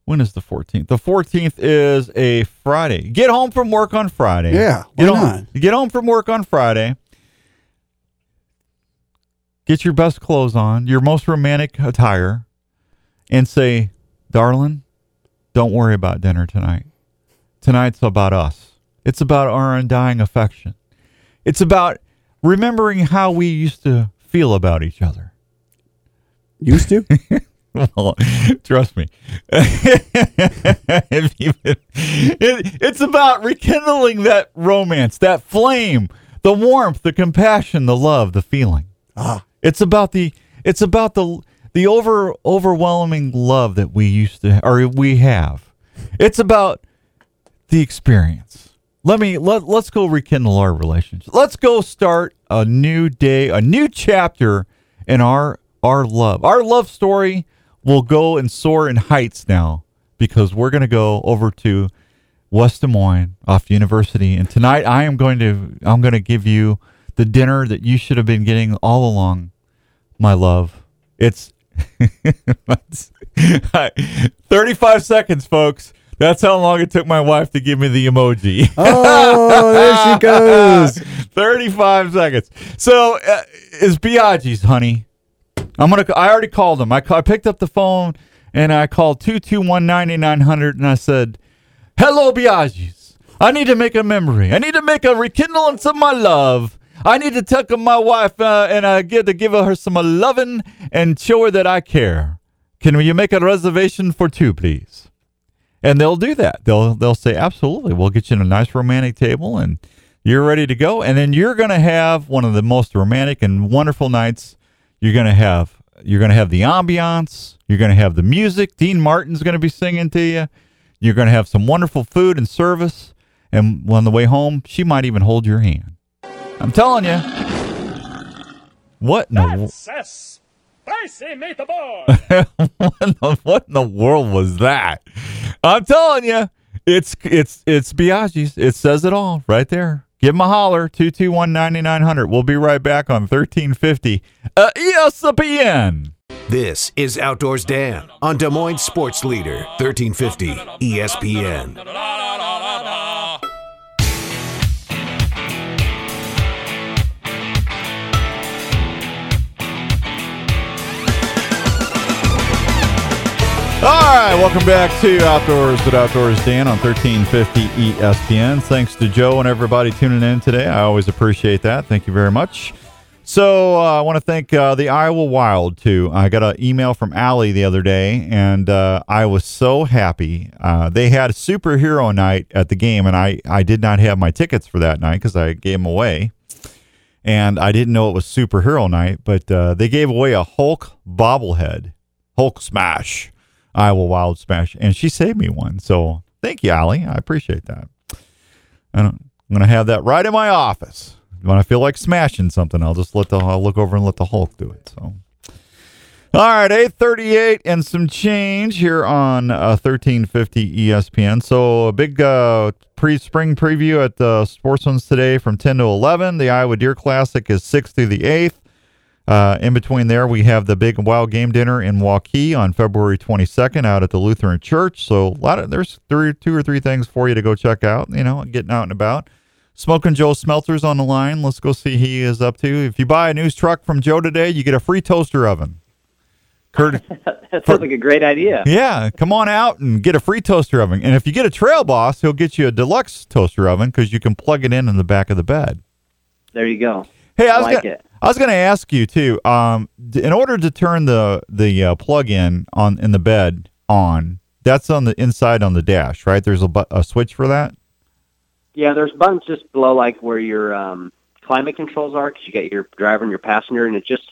When is the 14th? The 14th is a Friday. Get home from work on Friday. Yeah, Get why home, not? Get home from work on Friday. Get your best clothes on, your most romantic attire, and say, darling, don't worry about dinner tonight. Tonight's about us. It's about our undying affection. It's about remembering how we used to feel about each other. Used to? well, trust me. It- it's about rekindling that romance, that flame, the warmth, the compassion, the love, the feeling. Ah. It's about the it's about the the over overwhelming love that we used to or we have. It's about the experience. Let me let let's go rekindle our relationship. Let's go start a new day, a new chapter in our our love. Our love story will go and soar in heights now because we're going to go over to West Des Moines off University and tonight I am going to I'm going to give you the dinner that you should have been getting all along, my love. It's 35 seconds, folks. That's how long it took my wife to give me the emoji. Oh, there she goes. 35 seconds. So, uh, is Biaggi's, honey. I'm to I already called him. I, I picked up the phone and I called 221-9900 and I said, "Hello Biaggi's. I need to make a memory. I need to make a rekindlance of my love. I need to take my wife uh, and I get to give her some loving and show her that I care. Can you make a reservation for two, please?" And they'll do that. They'll they'll say, "Absolutely. We'll get you in a nice romantic table and you're ready to go." And then you're going to have one of the most romantic and wonderful nights. You're going to have you're going to have the ambiance, you're going to have the music. Dean Martin's going to be singing to you. You're going to have some wonderful food and service. And on the way home, she might even hold your hand. I'm telling you. What in the, Spicy meatball! what, in the, what in the world was that? I'm telling you, it's it's it's Biaggi's. It says it all right there. Give him a holler, 221-9900. We'll be right back on 1350 uh, ESPN. This is Outdoors Dan on Des Moines Sports Leader, 1350 ESPN. All right, welcome back to Outdoors with Outdoors Dan on 1350 ESPN. Thanks to Joe and everybody tuning in today. I always appreciate that. Thank you very much. So uh, I want to thank uh, the Iowa Wild too. I got an email from Allie the other day, and uh, I was so happy. Uh, they had a superhero night at the game, and I I did not have my tickets for that night because I gave them away, and I didn't know it was superhero night. But uh, they gave away a Hulk bobblehead, Hulk Smash, Iowa Wild Smash, and she saved me one. So thank you, Allie. I appreciate that. I am gonna have that right in my office. When I feel like smashing something, I'll just let the I'll look over and let the Hulk do it. So, all right, eight thirty-eight and some change here on uh, thirteen fifty ESPN. So a big uh, pre-spring preview at the Sportsman's today from ten to eleven. The Iowa Deer Classic is sixth through the eighth. Uh, in between there, we have the big wild game dinner in Waukee on February 22nd out at the Lutheran Church. So a lot of there's three, two or three things for you to go check out. You know, getting out and about. Smoking Joe Smelters on the line. Let's go see he is up to. If you buy a news truck from Joe today, you get a free toaster oven. Kurt, That sounds like a great idea. yeah, come on out and get a free toaster oven. And if you get a Trail Boss, he'll get you a deluxe toaster oven because you can plug it in in the back of the bed. There you go. Hey, I was like gonna, it. I was going to ask you too. Um, in order to turn the the uh, plug-in on in the bed on, that's on the inside on the dash, right? There's a, bu- a switch for that. Yeah, there's buttons just below, like where your um, climate controls are, because you got your driver and your passenger, and it just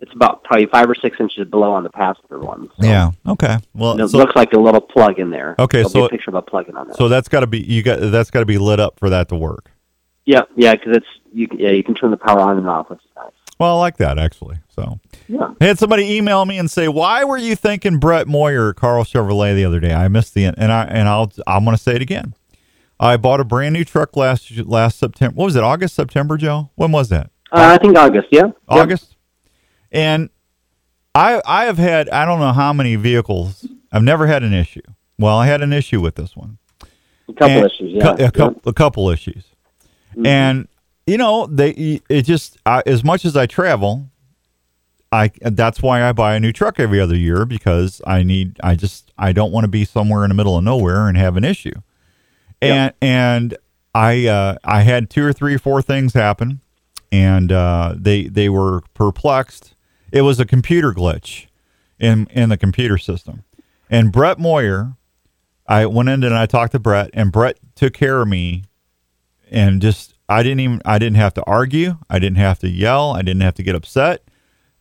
it's about probably five or six inches below on the passenger one. So Yeah. Okay. Well, it so, looks like a little plug in there. Okay, There'll so picture of a plug-in on there. so that's got to be you got that's got to be lit up for that to work. Yeah, yeah, because it's you. can- Yeah, you can turn the power on and off. Which is nice. Well, I like that actually. So Yeah. I had somebody email me and say, "Why were you thinking Brett Moyer, Karl Chevrolet the other day?" I missed the and I and I'll I'm going to say it again. I bought a brand new truck last last September. What was it? August, September, Joe? When was that? Uh, I think August. Yeah. August. And I I have had I don't know how many vehicles. I've never had an issue. Well, I had an issue with this one. A couple And- issues. Yeah. cou- a, couple, a couple issues. And you know, they it just I, as much as I travel, I that's why I buy a new truck every other year because I need I just I don't want to be somewhere in the middle of nowhere and have an issue. And and I uh, I had two or three or four things happen, and uh, they they were perplexed. It was a computer glitch in in the computer system, and Brett Moyer. I went in and I talked to Brett, and Brett took care of me, and just I didn't even I didn't have to argue, I didn't have to yell, I didn't have to get upset.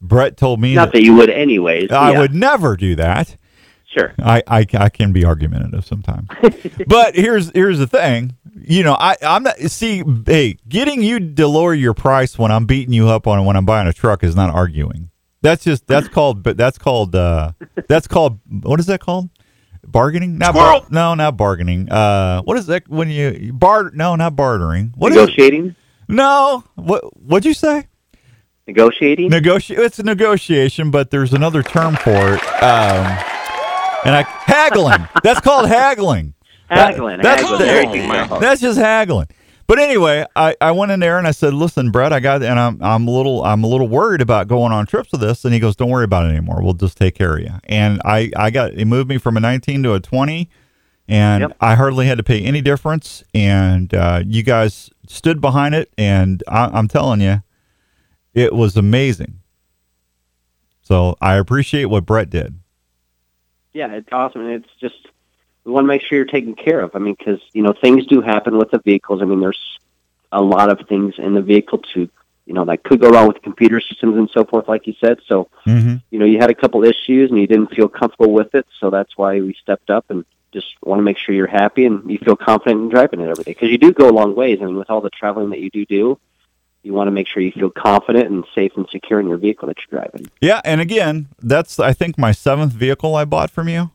Brett told me Not that you would, anyways. I yeah. would never do that. Sure. I, I, I can be argumentative sometimes. but here's here's the thing. You know, I, I'm not see, hey, getting you to lower your price when I'm beating you up on when I'm buying a truck is not arguing. That's just that's called but that's called uh that's called what is that called? Bargaining? Not bar- no, not bargaining. Uh what is that when you bar no, not bartering. What? Negotiating. No. What what'd you say? Negotiating. Negotiate. It's a negotiation, but there's another term for it. Um, and I haggling. That's called haggling. That- Haggling, that's haggling. That's just haggling. But anyway, I, I went in there and I said, "Listen, Brett, I got and I'm I'm a little I'm a little worried about going on trips with this." And he goes, "Don't worry about it anymore. We'll just take care of you." And I I got he moved me from a 19 to a 20, and I hardly had to pay any difference. And uh, you guys stood behind it, and I, I'm telling you, it was amazing. So I appreciate what Brett did. Yeah, it's awesome, and it's just we want to make sure you're taken care of. I mean, because you know things do happen with the vehicles. I mean, there's a lot of things in the vehicle to you know that could go wrong with computer systems and so forth, like you said. So Mm-hmm. you know you had a couple issues and you didn't feel comfortable with it, so that's why we stepped up and just want to make sure you're happy and you feel confident in driving it every day because you do go a long ways. I mean, with all the traveling that you do do, you want to make sure you feel confident and safe and secure in your vehicle that you're driving. Yeah, and again, that's I think my seventh vehicle I bought from you,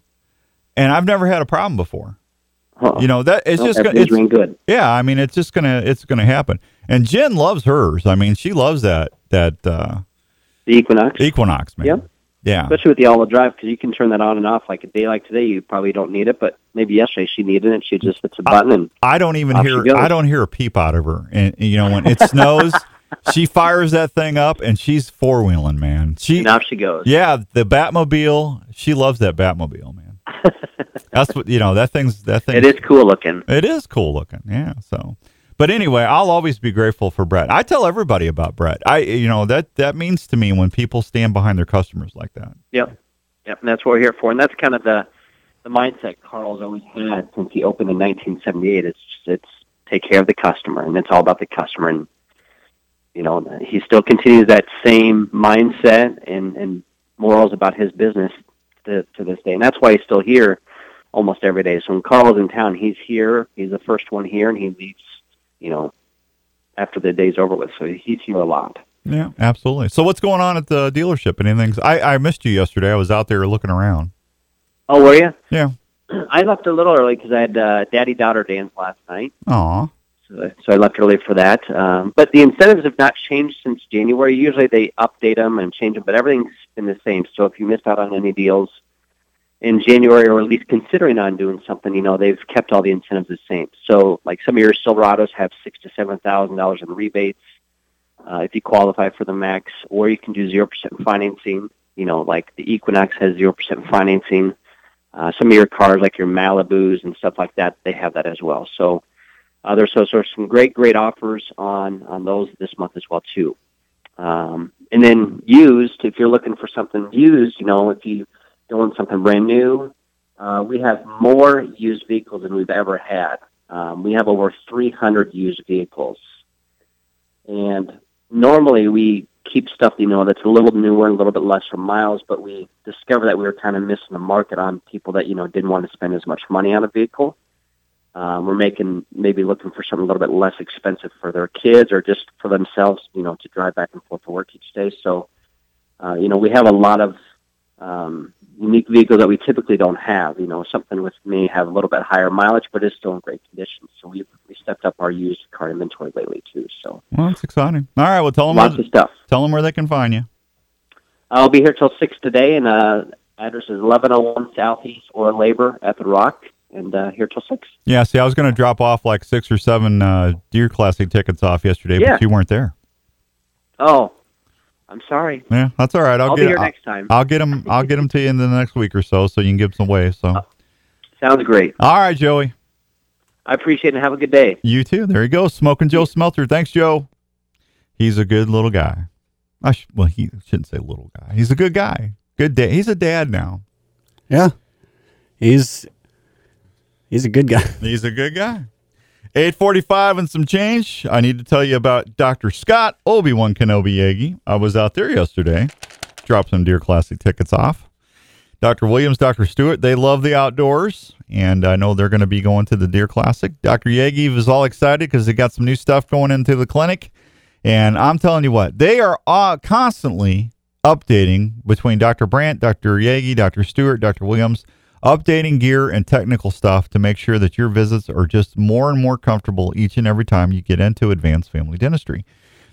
and I've never had a problem before. You know that it's Well, just gonna, it's, good. Yeah, I mean it's just gonna it's gonna happen. And Jen loves hers. I mean she loves that that uh, The Equinox. Equinox man. Yep. Yeah. Especially with the all-wheel drive, because you can turn that on and off. Like a day like today, you probably don't need it, but maybe yesterday she needed it. She just hits a button and I don't even hear. I don't hear a peep out of her. And you know when it snows, she fires that thing up and she's four wheeling man. She and off she goes. Yeah, the Batmobile. She loves that Batmobile, man. That's what you know. That thing's that thing. It is cool looking. It is cool looking. Yeah. So, but anyway, I'll always be grateful for Brett. I tell everybody about Brett. I you know that that means to me when people stand behind their customers like that. Yep. Yep. And that's what we're here for. And that's kind of the the mindset Carl's always had since he opened in 1978. It's just, it's take care of the customer, and it's all about the customer. And you know, he still continues that same mindset and and morals about his business to to this day. And that's why he's still here almost every day. So when Carl's in town, he's here. He's the first one here, and he leaves. You know, after the day's over with. So he's here a lot. Yeah, absolutely. So what's going on at the dealership? Anything? I I missed you yesterday. I was out there looking around. Oh, were you? Yeah. I left a little early because I had uh, daddy daughter dance last night. Aw. So, I left early for that. Um, but the incentives have not changed since January. Usually they update them and change them, but everything's been the same. So if you missed out on any deals in January, or at least considering on doing something, you know they've kept all the incentives the same. So like some of your Silverados have six to seven thousand dollars in rebates uh, if you qualify for the max, or you can do zero percent financing. You know, like the Equinox has zero percent financing. Uh, some of your cars, like your Malibus and stuff like that, they have that as well. So Uh, there's so, so some great great offers on on those this month as well too. Um, and then used, if you're looking for something used, you know, if you don't want something brand new, uh, we have more used vehicles than we've ever had. Um, we have over 300 used vehicles, and normally we keep stuff you know that's a little newer, and a little bit less for miles. But we discovered that we were kind of missing the market on people that you know didn't want to spend as much money on a vehicle. Um, we're making maybe looking for something a little bit less expensive for their kids or just for themselves, you know, to drive back and forth to work each day. So, uh, you know, we have a lot of um, unique vehicles that we typically don't have. You know, something with may have a little bit higher mileage, but is still in great condition. So we we stepped up our used car inventory lately too. So Well, that's exciting. All right. Well, tell them lots where, of stuff. tell them where they can find you. I'll be here till six today, and uh, address is eleven oh one Southeast Oralabor at the Rock, and uh, here till six. Yeah. See, I was going to drop off like six or seven uh, Deer Classic tickets off yesterday, Yeah. but you weren't there. Oh, I'm sorry. Yeah, that's all right. I'll, I'll get be here I'll- next time. I'll get them. I'll get them to you in the next week or so, so you can give some away. So, Sounds great. all right, Joey. I appreciate it. and Have a good day. You too. There you go. Smoking Joe Smelter. Thanks, Joe. He's a good little guy. I sh- well, he shouldn't say little guy. He's a good guy. Good dad. He's a dad now. Yeah. He's he's a good guy. He's a good guy. 845 and some change. I need to tell you about Dr. Scott Obi-Wan Kenobi Yagi. I was out there yesterday. Dropped some Deer Classic tickets off. Dr. Williams, Dr. Stewart, they love the outdoors, and I know they're going to be going to the Deer Classic. Dr. Yagi was all excited because they got some new stuff going into the clinic. And I'm telling you what, they are constantly updating between Dr. Brandt, Dr. Yagi, Dr. Stewart, Dr. Williams, updating gear and technical stuff to make sure that your visits are just more and more comfortable each and every time you get into advanced family dentistry.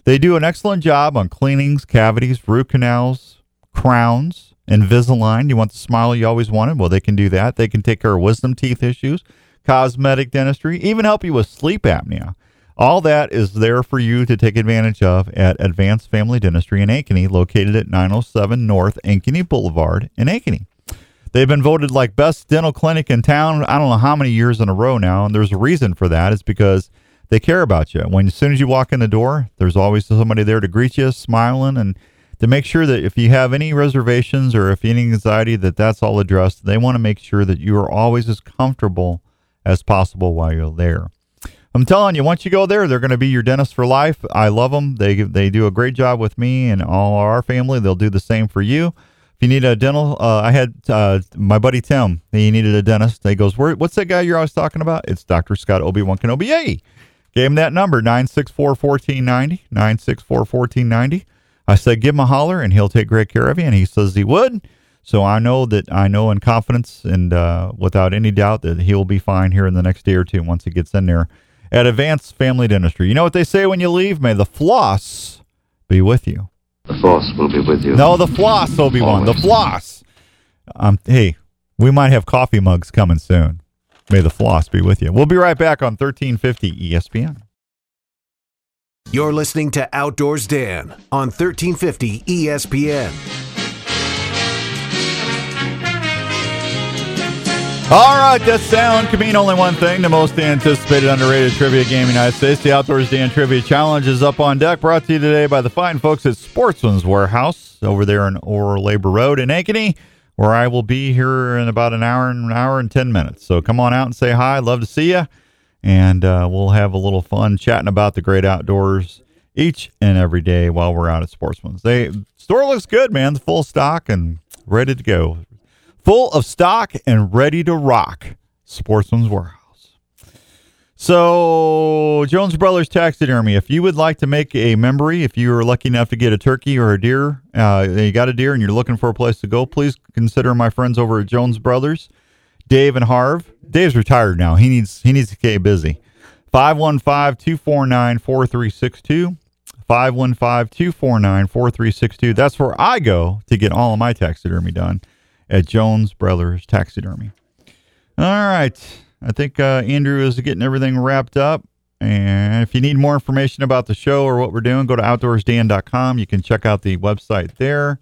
They do an excellent job on cleanings, cavities, root canals, crowns, Invisalign. You want the smile you always wanted? Well, they can do that. They can take care of wisdom teeth issues, cosmetic dentistry, even help you with sleep apnea. All that is there for you to take advantage of at Advanced Family Dentistry in Ankeny, located at 907 North Ankeny Boulevard in Ankeny. They've been voted like best dental clinic in town. I don't know how many years in a row now, and there's a reason for that. It's because they care about you. When as soon as you walk in the door, there's always somebody there to greet you, smiling, and to make sure that if you have any reservations or if any anxiety, that that's all addressed. They want to make sure that you are always as comfortable as possible while you're there. I'm telling you, once you go there, they're going to be your dentist for life. I love them. They they do a great job with me and all our family. They'll do the same for you. If you need a dental, uh, I had uh, my buddy Tim. He needed a dentist. He goes, "What's that guy you're always talking about?" It's Doctor Scott Obi Wan Kenobi. Yay! Gave him that number 964-1490, 964-1490. I said, "Give him a holler, and he'll take great care of you." And he says he would. So I know that I know in confidence and uh, without any doubt that he will be fine here in the next day or two once he gets in there at Advanced Family Dentistry. You know what they say when you leave? May the floss be with you. The force will be with you. No, the floss, Obi Wan. The floss. Um, hey, we might have coffee mugs coming soon. May the floss be with you. We'll be right back on 1350 ESPN. You're listening to Outdoors Dan on 1350 ESPN. All right, that sound can mean only one thing. The most anticipated underrated trivia game in the United States. The Outdoors Dan Trivia Challenge is up on deck. Brought to you today by the fine folks at Sportsman's Warehouse over there in Oralabor Road in Ankeny, where I will be here in about an hour, an hour and 10 minutes. So come on out and say hi. Love to see you. And uh, we'll have a little fun chatting about the great outdoors each and every day while we're out at Sportsman's. They store looks good, man. It's full stock and ready to go full of stock and ready to rock. Sportsman's Warehouse. So, Jones Brothers Taxidermy. If you would like to make a memory, if you are lucky enough to get a turkey or a deer, uh, you got a deer and you're looking for a place to go, please consider my friends over at Jones Brothers, Dave and Harv. Dave's retired now. He needs he needs to get busy. 515-249-4362. 515-249-4362. That's where I go to get all of my taxidermy done at Jones Brothers Taxidermy. All right. I think uh, Andrew is getting everything wrapped up. And if you need more information about the show or what we're doing, go to outdoorsdan.com. You can check out the website there.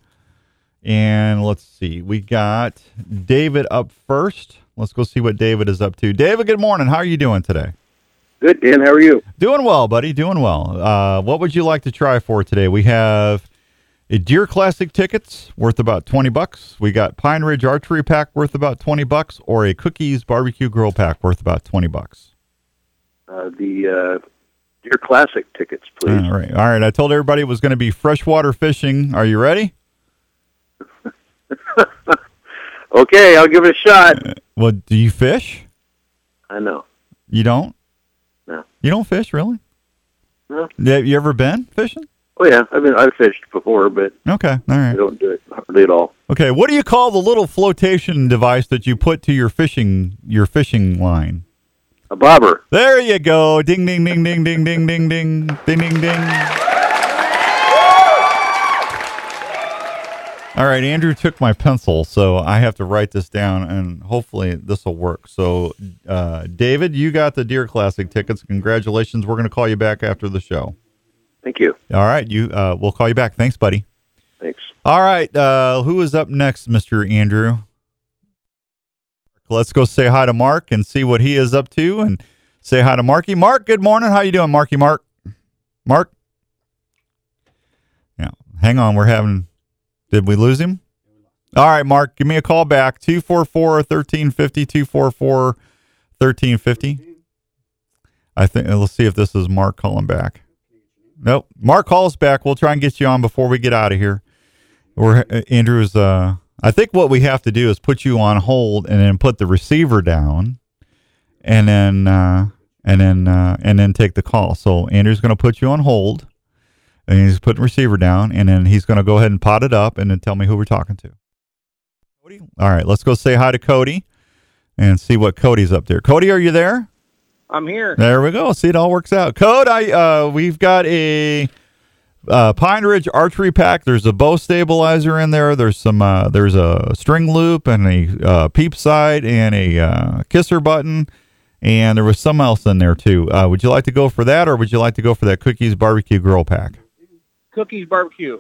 And let's see, we got David up first. Let's go see what David is up to. David, good morning. How are you doing today? Good, Dan. How are you? Doing well, buddy. Doing well. Uh, what would you like to try for today? We have Deer Classic tickets worth about twenty bucks. We got Pine Ridge Archery pack worth about twenty bucks, or a Cookies Barbecue Grill pack worth about twenty bucks. Uh, the uh, Deer Classic tickets, please. All right. All right. I told everybody it was going to be freshwater fishing. Are you ready? Okay, I'll give it a shot. Well, do you fish? I know. You don't? No. You don't fish, really? No. Have you ever been fishing? Oh yeah, I've been I've fished before, but Okay. All I don't do it hardly at all. Okay. What do you call the little flotation device that you put to your fishing your fishing line? A bobber. There you go. Ding ding ding ding ding ding ding ding ding ding ding. All right, Andrew took my pencil, so I have to write this down, and hopefully this will work. So, uh, David, you got the Deer Classic tickets. Congratulations. We're going to call you back after the show. Thank you. All right, you. Uh, we'll call you back. Thanks, buddy. Thanks. All right, uh, who is up next, Mister Andrew? Let's go say hi to Mark and see what he is up to, and say hi to Marky. Mark, good morning. How you doing, Marky? Mark. Mark. Yeah, hang on. We're having. Did we lose him? All right, Mark. Give me a call back. 244 1350 244 1350. I think. Let's see if this is Mark calling back. Nope. Mark, call us back. We'll try and get you on before we get out of here. We're uh, Andrew's. Uh, I think what we have to do is put you on hold and then put the receiver down, and then uh, and then uh, and then take the call. So Andrew's going to put you on hold, and he's putting receiver down, and then he's going to go ahead and pot it up, and then tell me who we're talking to. Cody. All right. Let's go say hi to Cody, and see what Cody's up there. Cody, are you there? I'm here. There we go. See, it all works out. Code, I uh, we've got a uh, Pine Ridge archery pack. There's a bow stabilizer in there. There's some. Uh, there's a string loop and a uh, peep sight and a uh, kisser button, and there was some else in there too. Uh, would you like to go for that, or would you like to go for that cookies barbecue grill pack? Cookies barbecue.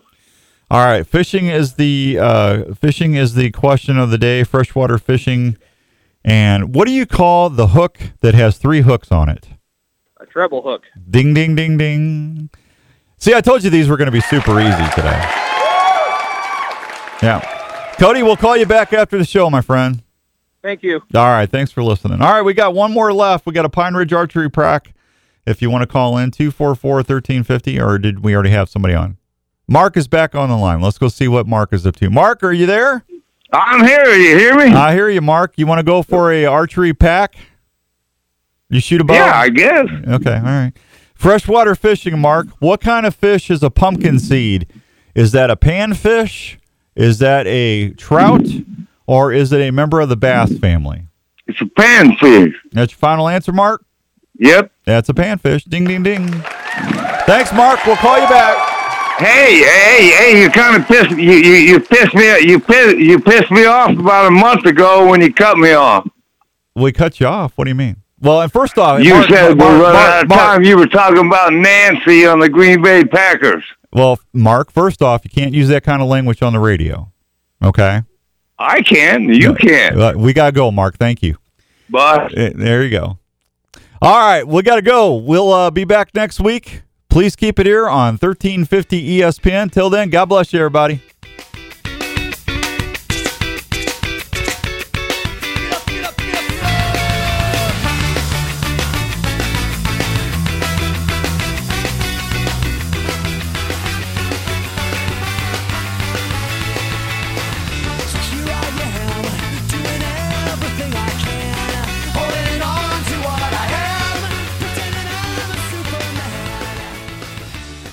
All right, fishing is the uh, fishing is the question of the day. Freshwater fishing, and what do you call the hook that has three hooks on it? A treble hook. Ding, ding, ding, ding. See, I told you these were going to be super easy today. Yeah. Cody, we'll call you back after the show, my friend. Thank you. All right. Thanks for listening. All right. We got one more left. We got a Pine Ridge Archery Prac. If you want to call in, 244 1350, or did we already have somebody on? Mark is back on the line. Let's go see what Mark is up to. Mark, are you there? I'm here. You hear me? I hear you, Mark. You want to go for a archery pack? You shoot a bow? Yeah, I guess. Okay, all right. Freshwater fishing, Mark. What kind of fish is a pumpkin seed? Is that a panfish? Is that a trout? Or is it a member of the bass family? It's a panfish. That's your final answer, Mark? Yep. That's a panfish. Ding, ding, ding. Thanks, Mark. We'll call you back. Hey, hey, hey! You kind of pissed you you you pissed me you pissed you pissed me off about a month ago when you cut me off. We cut you off. What do you mean? Well, and first off, You Mark- said Mark- we're running Mark- out of time. You were talking about Nancy on the Green Bay Packers. Well, Mark, first off, you can't use that kind of language on the radio. Okay? I can. You can. Uh, We got to go, Mark. Thank you. But Uh, There you go. All right, we got to go. We'll uh, be back next week. Please keep it here on 1350 ESPN. Till then, God bless you, everybody.